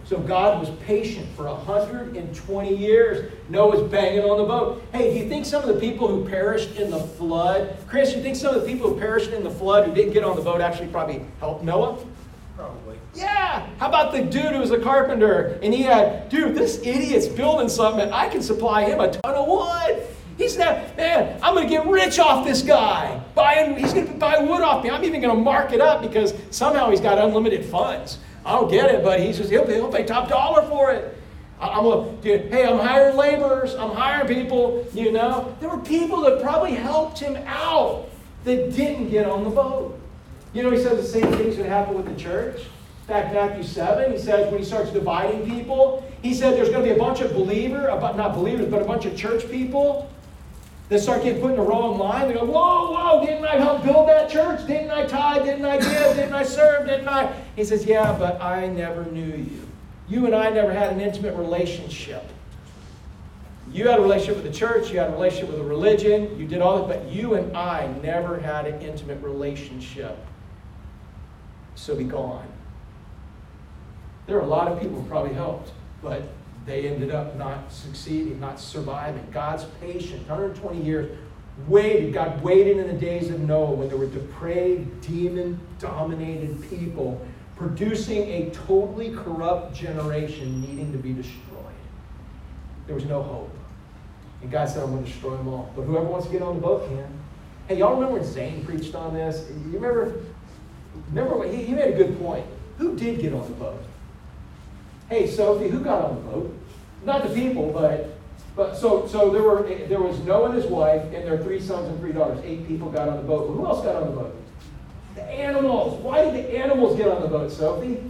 So God was patient for 120 years. Noah's banging on the boat. Hey, do you think some of the people who perished in the flood, Chris, you think some of the people who perished in the flood who didn't get on the boat actually probably helped Noah? Probably. Yeah. How about the dude who was a carpenter and he had, dude, this idiot's building something and I can supply him a ton of wood. He's not, man, I'm going to get rich off this guy. Buying, he's going to buy wood off me. I'm even going to mark it up because somehow he's got unlimited funds. I don't get it, but he says he'll pay, he'll pay top dollar for it. I'm to, hey, I'm hiring laborers. I'm hiring people, you know. There were people that probably helped him out that didn't get on the boat. You know, he says the same thing's to happen with the church. Back Matthew 7, he says when he starts dividing people, he said there's going to be a bunch of believer, not believers, but a bunch of church people that start getting put in the wrong line. They go, whoa, whoa, didn't I help build that church? Didn't I tithe? Didn't I give? Didn't I serve? Didn't I? He says, yeah, but I never knew you. You and I never had an intimate relationship. You had a relationship with the church, you had a relationship with a religion, you did all that, but you and I never had an intimate relationship. So be gone. There are a lot of people who probably helped, but they ended up not succeeding, not surviving. God's patient, 120 years, waited. God waited in the days of Noah when there were depraved, demon dominated people producing a totally corrupt generation needing to be destroyed. There was no hope. And God said, I'm going to destroy them all. But whoever wants to get on the boat can. Hey, y'all remember when Zane preached on this? You remember? Remember, he, he made a good point. Who did get on the boat? Hey, Sophie, who got on the boat? Not the people, but but so so there were there was Noah and his wife and their three sons and three daughters. Eight people got on the boat. But who else got on the boat? The animals. Why did the animals get on the boat, Sophie?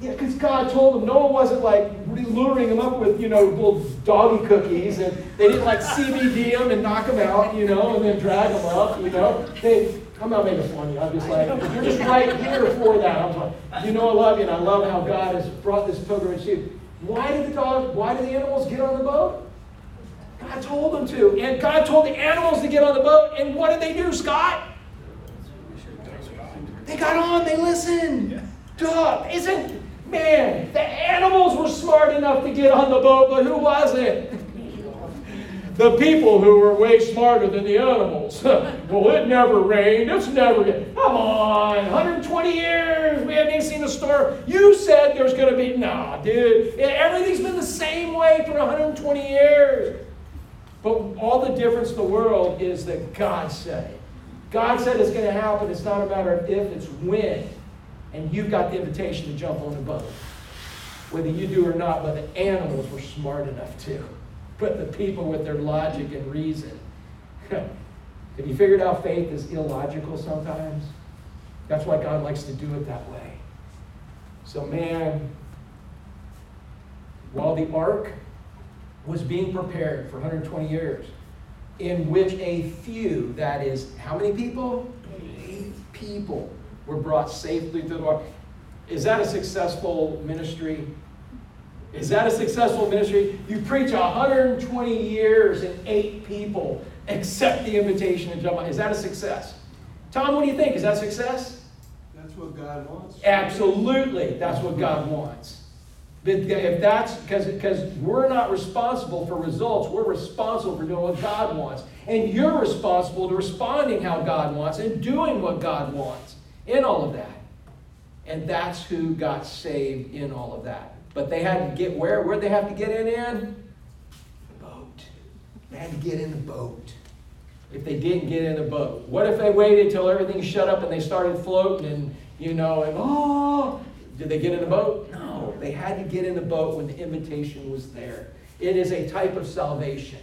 Yeah, because God told them Noah wasn't like luring them up with, you know, little doggy cookies, and they didn't like CBD them and knock them out, you know, and then drag them up, you know. They, I'm not making fun of you. I'm just like, you're just right here for that. I'm like, you know, I love you, and I love how God has brought this pilgrimage to you. Why did the dog? Why did the animals get on the boat? God told them to, and God told the animals to get on the boat. And what did they do, Scott? They got on. They listened. Duh! Isn't man? The animals were smart enough to get on the boat, but who wasn't? The people who were way smarter than the animals. well, it never rained. It's never. Come on, 120 years. We haven't even seen a storm. You said there's going to be. Nah, dude. Everything's been the same way for 120 years. But all the difference in the world is that God said. God said it's going to happen. It's not a matter of if, it's when. And you've got the invitation to jump on the boat. Whether you do or not, but the animals were smart enough to. But the people with their logic and reason. Have you figured out faith is illogical sometimes? That's why God likes to do it that way. So, man, while the ark was being prepared for 120 years, in which a few, that is, how many people? Eight people were brought safely through the ark. Is that a successful ministry? Is that a successful ministry? You preach 120 years and eight people accept the invitation to jump on. Is that a success? Tom, what do you think? Is that success? That's what God wants. Absolutely, that's what God wants. But if that's because because we're not responsible for results, we're responsible for doing what God wants, and you're responsible to responding how God wants and doing what God wants in all of that. And that's who got saved in all of that. But they had to get where? Where'd they have to get in? In the boat. They had to get in the boat. If they didn't get in the boat, what if they waited till everything shut up and they started floating and you know and oh, did they get in the boat? No, they had to get in the boat when the invitation was there. It is a type of salvation.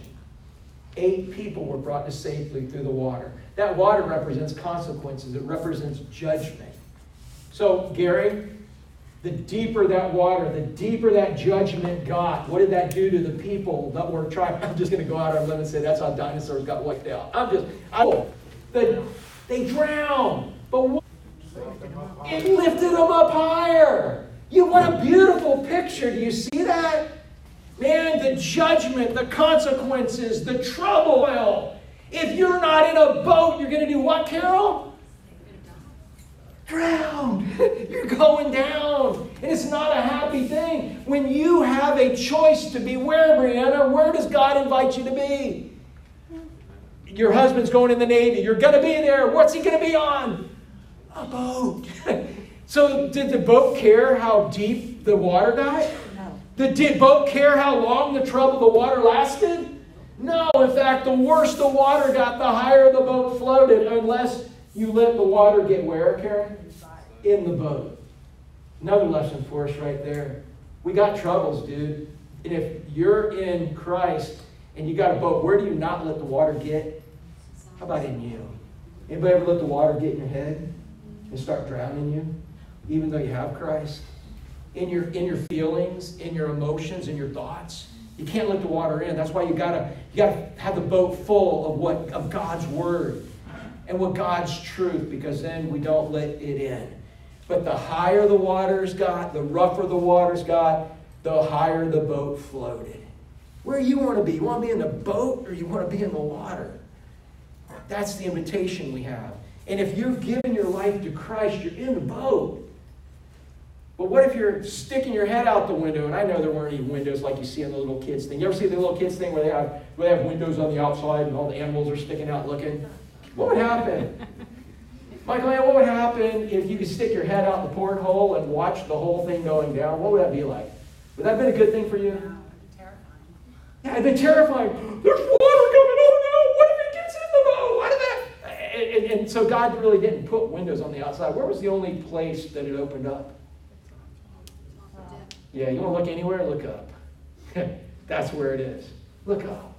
Eight people were brought to safely through the water. That water represents consequences. It represents judgment. So, Gary, the deeper that water, the deeper that judgment got, what did that do to the people that were trying? I'm just going to go out on a limb and say that's how dinosaurs got wiped out. I'm just, I, the, they drowned. But what, it lifted them up higher. You, what a beautiful picture. Do you see that? Man, the judgment, the consequences, the trouble. Well, if you're not in a boat, you're going to do what, Carol? Drowned. You're going down. And it's not a happy thing. When you have a choice to be where, Brianna, where does God invite you to be? Your husband's going in the Navy. You're going to be there. What's he going to be on? A boat. so, did the boat care how deep the water got? No. Did the boat care how long the trouble the water lasted? No, in fact, the worse the water got, the higher the boat floated, unless you let the water get where, Karen? In the boat. Another lesson for us right there. We got troubles, dude. And if you're in Christ and you got a boat, where do you not let the water get? How about in you? Anybody ever let the water get in your head and start drowning you, even though you have Christ? In your in your feelings, in your emotions, in your thoughts. You can't let the water in. That's why you gotta you gotta have the boat full of what of God's word and what God's truth, because then we don't let it in. But the higher the waters got, the rougher the waters got, the higher the boat floated. Where you want to be? You want to be in the boat or you want to be in the water? That's the invitation we have. And if you've given your life to Christ, you're in the boat. But what if you're sticking your head out the window? And I know there weren't any windows like you see in the little kids thing. You ever see the little kids thing where they have where they have windows on the outside and all the animals are sticking out looking? What would happen? Michael, what would happen if you could stick your head out the porthole and watch the whole thing going down? What would that be like? Would that have been a good thing for you? No, it'd be terrifying. Yeah, it'd been terrifying. There's water coming. Oh no! What if it gets in the boat? What if that? And, and, and so God really didn't put windows on the outside. Where was the only place that it opened up? Yeah, you want to look anywhere? Look up. That's where it is. Look up.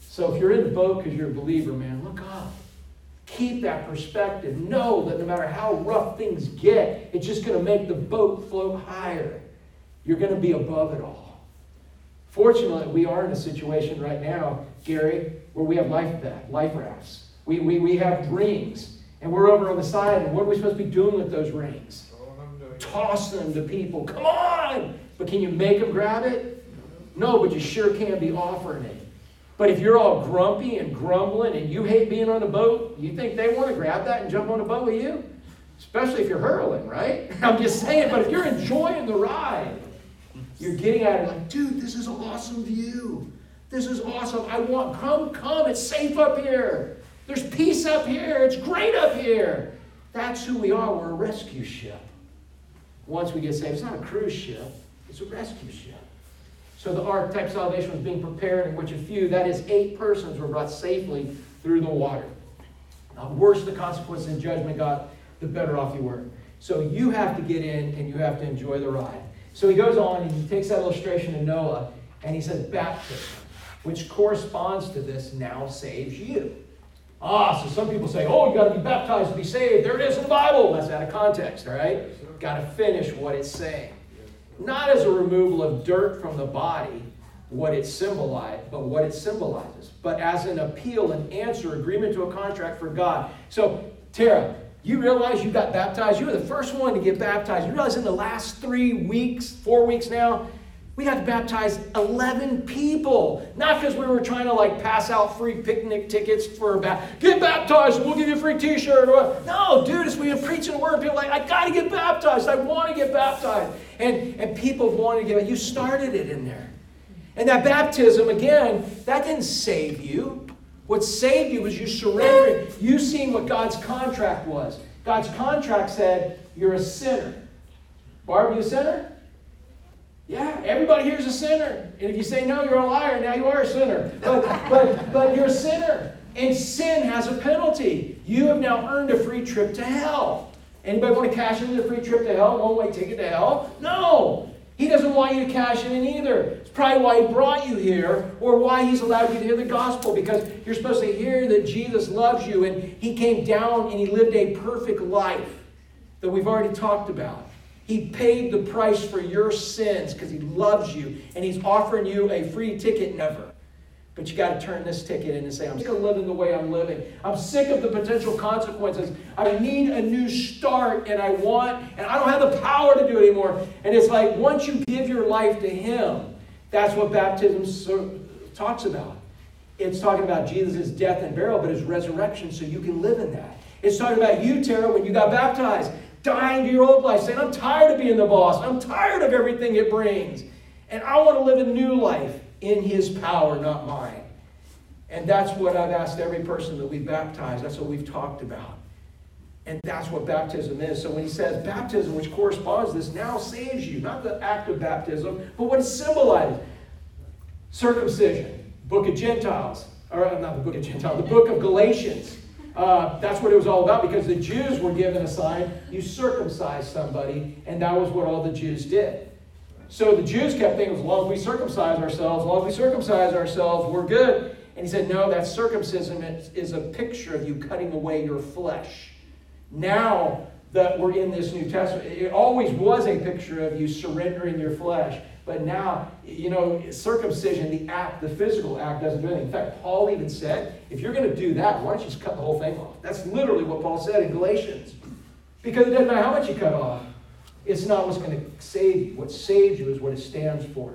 So if you're in the boat because you're a believer, man, look up. Keep that perspective. Know that no matter how rough things get, it's just going to make the boat float higher. You're going to be above it all. Fortunately, we are in a situation right now, Gary, where we have life life rafts. We, we, we have rings, and we're over on the side, and what are we supposed to be doing with those rings? Toss them to people. Come on! But can you make them grab it? No, but you sure can be offering it. But if you're all grumpy and grumbling and you hate being on a boat, you think they want to grab that and jump on a boat with you? Especially if you're hurling, right? I'm just saying, but if you're enjoying the ride, you're getting at it like, dude, this is an awesome view. This is awesome. I want, come, come. It's safe up here. There's peace up here. It's great up here. That's who we are. We're a rescue ship. Once we get saved, it's not a cruise ship, it's a rescue ship. So the ark type salvation was being prepared, in which a few, that is, eight persons, were brought safely through the water. The worse the consequences and judgment got, the better off you were. So you have to get in and you have to enjoy the ride. So he goes on and he takes that illustration of Noah and he says, baptism, which corresponds to this, now saves you. Ah, so some people say, oh, you got to be baptized to be saved. There it is in the Bible. That's out of context, all right? Got to finish what it's saying. Not as a removal of dirt from the body, what it symbolized, but what it symbolizes, but as an appeal an answer, agreement to a contract for God. So, Tara, you realize you got baptized. You were the first one to get baptized. You realize in the last three weeks, four weeks now, we got to baptize 11 people. Not because we were trying to like pass out free picnic tickets for about, get baptized, we'll give you a free t shirt. No, dude, as we been preaching the word, people like, I got to get baptized. I want to get baptized. And, and people wanted to get You started it in there. And that baptism, again, that didn't save you. What saved you was you surrendering, you seeing what God's contract was. God's contract said, You're a sinner. Barb, you a sinner? Yeah, everybody here's a sinner. And if you say no, you're a liar. Now you are a sinner. But, but, but you're a sinner. And sin has a penalty. You have now earned a free trip to hell. Anybody want to cash in the free trip to hell? One way ticket to hell? No. He doesn't want you to cash in either. It's probably why he brought you here or why he's allowed you to hear the gospel because you're supposed to hear that Jesus loves you and he came down and he lived a perfect life that we've already talked about. He paid the price for your sins because he loves you and he's offering you a free ticket never. But you got to turn this ticket in and say, I'm sick of living the way I'm living. I'm sick of the potential consequences. I need a new start and I want, and I don't have the power to do it anymore. And it's like once you give your life to him, that's what baptism talks about. It's talking about Jesus' death and burial, but his resurrection so you can live in that. It's talking about you, Tara, when you got baptized dying to your old life, saying, I'm tired of being the boss. I'm tired of everything it brings. And I want to live a new life in His power, not mine. And that's what I've asked every person that we baptize. That's what we've talked about. And that's what baptism is. So when he says baptism, which corresponds this, now saves you, not the act of baptism, but what it symbolizes circumcision, book of Gentiles, or uh, not the book of Gentiles, the book of Galatians. Uh, that's what it was all about because the Jews were given a sign you circumcise somebody, and that was what all the Jews did. So the Jews kept thinking, as long as we circumcise ourselves, as long as we circumcise ourselves, we're good. And he said, no, that circumcision is a picture of you cutting away your flesh. Now that we're in this New Testament, it always was a picture of you surrendering your flesh. But now, you know, circumcision, the act, the physical act, doesn't do anything. In fact, Paul even said, if you're going to do that, why don't you just cut the whole thing off? That's literally what Paul said in Galatians. Because it doesn't matter how much you cut off, it's not what's going to save you. What saves you is what it stands for.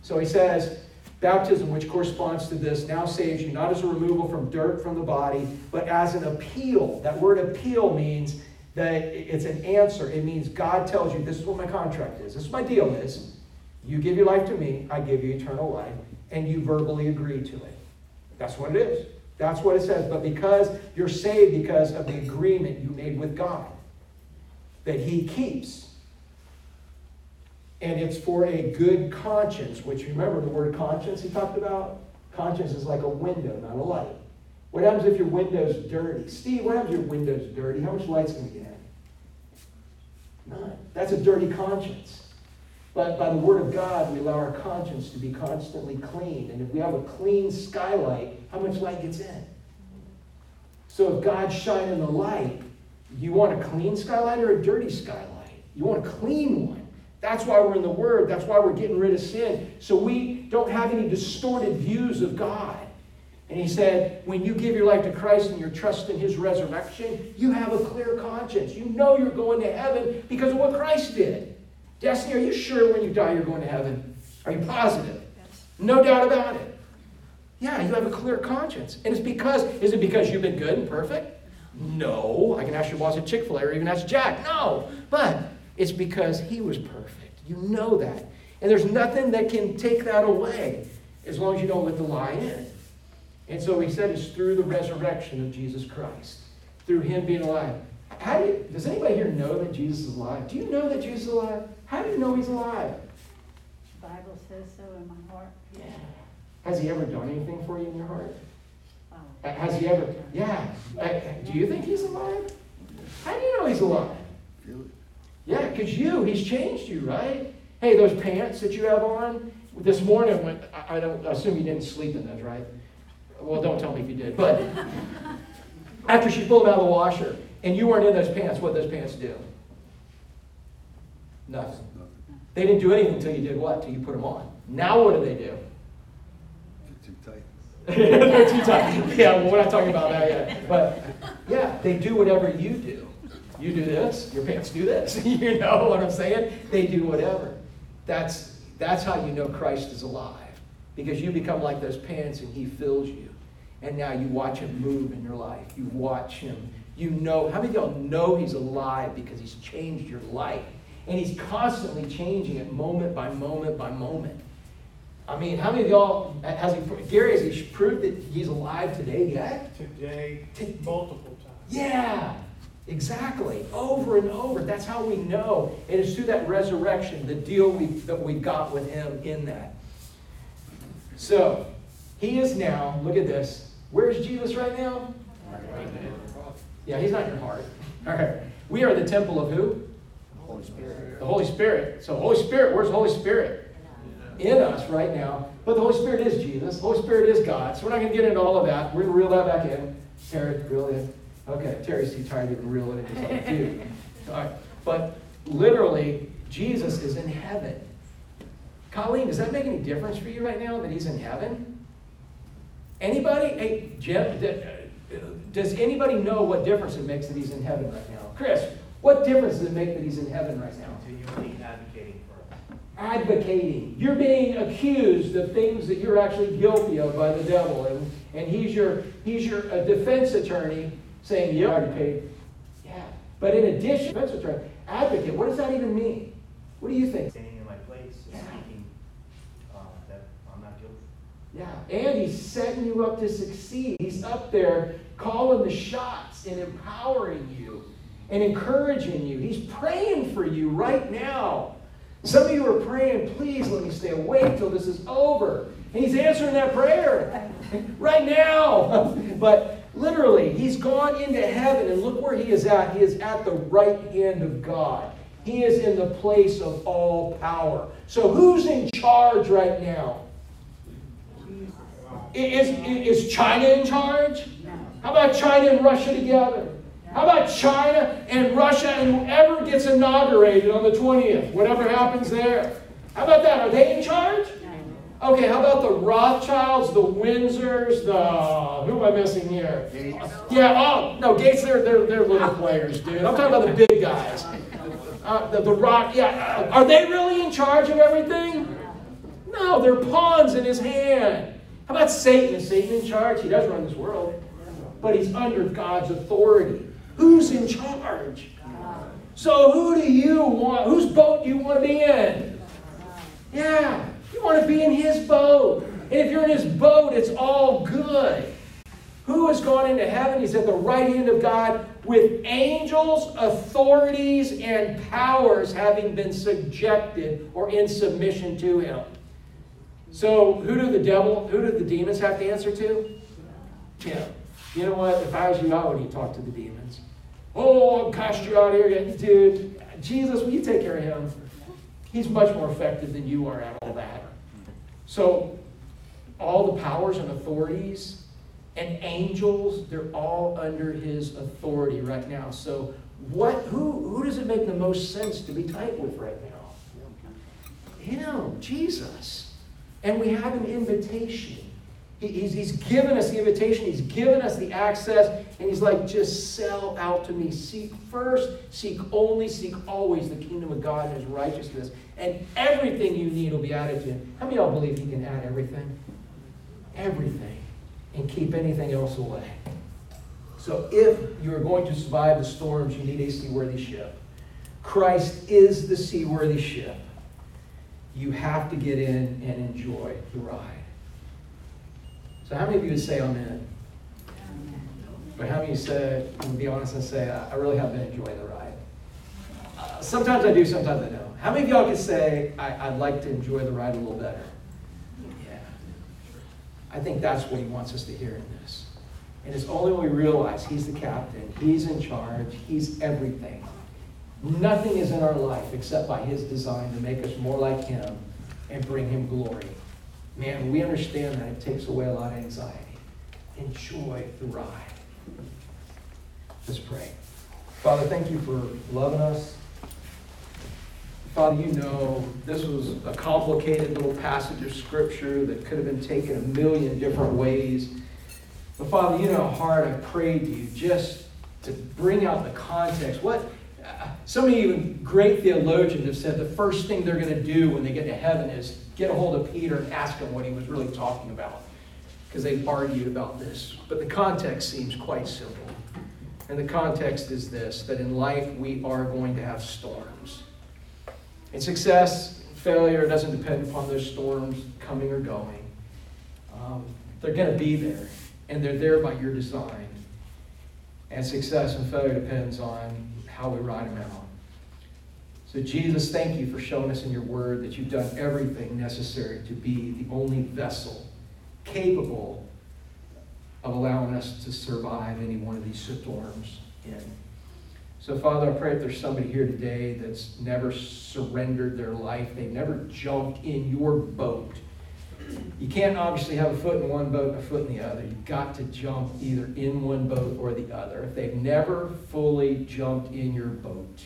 So he says, baptism, which corresponds to this, now saves you not as a removal from dirt from the body, but as an appeal. That word appeal means that it's an answer. It means God tells you, this is what my contract is, this is what my deal is. You give your life to me, I give you eternal life, and you verbally agree to it. That's what it is. That's what it says. But because you're saved because of the agreement you made with God that He keeps. And it's for a good conscience, which remember the word conscience he talked about? Conscience is like a window, not a light. What happens if your window's dirty? Steve, what happens if your window's dirty? How much light's going to get in? None. That's a dirty conscience. But by the Word of God, we allow our conscience to be constantly clean. And if we have a clean skylight, how much light gets in? So if God's shining the light, you want a clean skylight or a dirty skylight? You want a clean one. That's why we're in the Word. That's why we're getting rid of sin. So we don't have any distorted views of God. And he said, when you give your life to Christ and you're trusting his resurrection, you have a clear conscience. You know you're going to heaven because of what Christ did. Destiny, are you sure when you die you're going to heaven? Are you positive? Yes. No doubt about it. Yeah, you have a clear conscience. And it's because, is it because you've been good and perfect? No. I can ask your boss at Chick fil A or even ask Jack. No. But it's because he was perfect. You know that. And there's nothing that can take that away as long as you don't let the lie in. And so he said it's through the resurrection of Jesus Christ, through him being alive. How do you, does anybody here know that Jesus is alive? Do you know that Jesus is alive? How do you know he's alive? The Bible says so in my heart. Yeah. Has he ever done anything for you in your heart? Oh. Uh, Has he ever? Yeah. Uh, do you think he's alive? How do you know he's alive? Yeah, because you, he's changed you, right? Hey, those pants that you have on this morning, when I I don't I assume you didn't sleep in those, right? Well, don't tell me if you did. But after she pulled them out of the washer and you weren't in those pants, what did those pants do? Nothing. They didn't do anything until you did what? Till you put them on. Now what do they do? Too tight. They're too tight. Yeah, well, we're not talking about that yet. But yeah, they do whatever you do. You do this, your pants do this. you know what I'm saying? They do whatever. That's that's how you know Christ is alive. Because you become like those pants and he fills you. And now you watch him move in your life. You watch him. You know, how many of y'all know he's alive because he's changed your life? And he's constantly changing it moment by moment by moment. I mean, how many of y'all has he Gary has he proved that he's alive today yet? Today, T- multiple times. Yeah, exactly. Over and over. That's how we know. And It is through that resurrection, the deal we, that we got with him in that. So, he is now, look at this. Where's Jesus right now? Yeah, he's not in your heart. All right. We are the temple of who? Holy Spirit. The Holy Spirit. So, Holy Spirit, where's the Holy Spirit? In us right now. But the Holy Spirit is Jesus. The Holy Spirit is God. So, we're not going to get into all of that. We're going to reel that back in. Terry, reel it in. Okay, Terry's too tired to even reel it in. Dude. All right. But literally, Jesus is in heaven. Colleen, does that make any difference for you right now that he's in heaven? Anybody? Hey, Jim, uh, does anybody know what difference it makes that he's in heaven right now? Chris, what difference does it make that he's in heaven right now? continually advocating for us. Advocating. You're being accused of things that you're actually guilty of by the devil, and, and he's your he's your a defense attorney saying, "Yeah, I already paid." Yeah. But in addition, defense attorney, advocate. What does that even mean? What do you think? Standing in my place, Yeah. speaking uh, that I'm not guilty. Yeah, and he's setting you up to succeed. He's up there calling the shots and empowering you and encouraging you. He's praying for you right now. Some of you are praying, please let me stay awake till this is over. And he's answering that prayer right now. but literally, he's gone into heaven, and look where he is at. He is at the right hand of God. He is in the place of all power. So who's in charge right now? Is, is China in charge? How about China and Russia together? How about China and Russia and whoever gets inaugurated on the 20th, whatever happens there? How about that? Are they in charge? Okay, how about the Rothschilds, the Windsors, the who am I missing here? Gates. Yeah, oh no, Gates. They're they're they're little players, dude. I'm talking about the big guys. Uh, the the Rock. Yeah, are they really in charge of everything? No, they're pawns in his hand. How about Satan? Is Satan in charge? He does run this world, but he's under God's authority. Who's in charge? So who do you want? Whose boat do you want to be in? Yeah, you want to be in his boat. And if you're in his boat, it's all good. Who has gone into heaven? He's at the right hand of God with angels, authorities, and powers having been subjected or in submission to him. So, who do the devil, who do the demons have to answer to? Him. You know what? If I was you, I wouldn't talk to the demons. Oh, I'll cast you out here. Dude, Jesus, will you take care of him? He's much more effective than you are at all that. So, all the powers and authorities and angels, they're all under his authority right now. So, what who who does it make the most sense to be tight with right now? Him, Jesus. And we have an invitation. He- He's, he's given us the invitation, He's given us the access, and He's like, just sell out to me. Seek first, seek only, seek always the kingdom of God and His righteousness, and everything you need will be added to you. How many of y'all believe He can add everything? Everything, and keep anything else away. So if you are going to survive the storms, you need a seaworthy ship. Christ is the seaworthy ship you have to get in and enjoy the ride. So, how many of you would say amen? But how many of you say, and be honest and say, I really have been enjoying the ride? Uh, sometimes I do, sometimes I don't. How many of y'all could say, I, I'd like to enjoy the ride a little better? Yeah. I think that's what he wants us to hear in this. And it's only when we realize he's the captain, he's in charge, he's everything. Nothing is in our life except by His design to make us more like Him and bring Him glory. Man, we understand that it takes away a lot of anxiety. Enjoy the ride. Let's pray. Father, thank you for loving us. Father, you know this was a complicated little passage of Scripture that could have been taken a million different ways. But Father, you know hard I prayed to you just to bring out the context. What uh, so many even great theologians have said the first thing they're going to do when they get to heaven is get a hold of Peter and ask him what he was really talking about. Because they've argued about this. But the context seems quite simple. And the context is this that in life we are going to have storms. And success, failure doesn't depend upon those storms coming or going. Um, they're going to be there, and they're there by your design. And success and failure depends on how we ride them out. So, Jesus, thank you for showing us in your word that you've done everything necessary to be the only vessel capable of allowing us to survive any one of these storms in. So, Father, I pray if there's somebody here today that's never surrendered their life, they've never jumped in your boat. You can't obviously have a foot in one boat and a foot in the other. You've got to jump either in one boat or the other. If they've never fully jumped in your boat,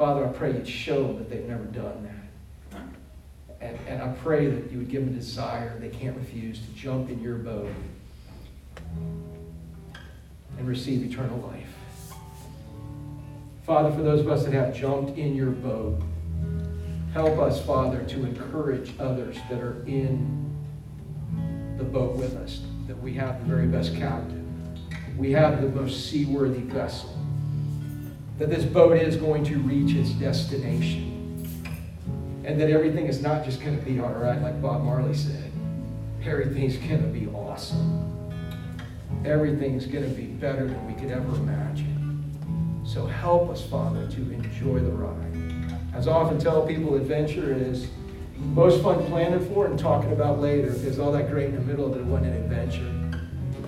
Father, I pray you'd show them that they've never done that. And, and I pray that you would give them a desire they can't refuse to jump in your boat and receive eternal life. Father, for those of us that have jumped in your boat, help us, Father, to encourage others that are in the boat with us, that we have the very best captain. We have the most seaworthy vessel. That this boat is going to reach its destination. And that everything is not just going to be all right, like Bob Marley said. Everything's going to be awesome. Everything's going to be better than we could ever imagine. So help us, Father, to enjoy the ride. As I often tell people, adventure is most fun planning for and talking about later because all that great in the middle of it wasn't an adventure.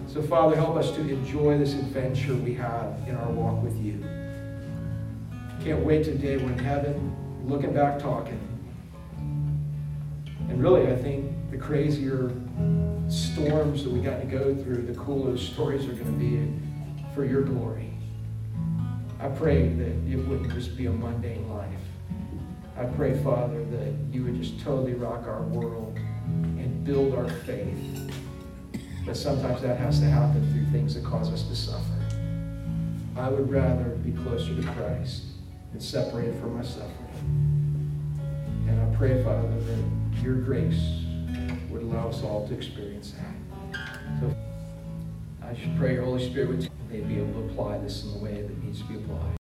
So, Father, help us to enjoy this adventure we have in our walk with you. Can't wait to the day we're heaven, looking back, talking. And really, I think the crazier storms that we got to go through, the cooler stories are going to be for your glory. I pray that it wouldn't just be a mundane life. I pray, Father, that you would just totally rock our world and build our faith. But sometimes that has to happen through things that cause us to suffer. I would rather be closer to Christ than separated from my suffering. And I pray, Father, that your grace would allow us all to experience that. So I should pray your Holy Spirit would may be able to apply this in the way that needs to be applied.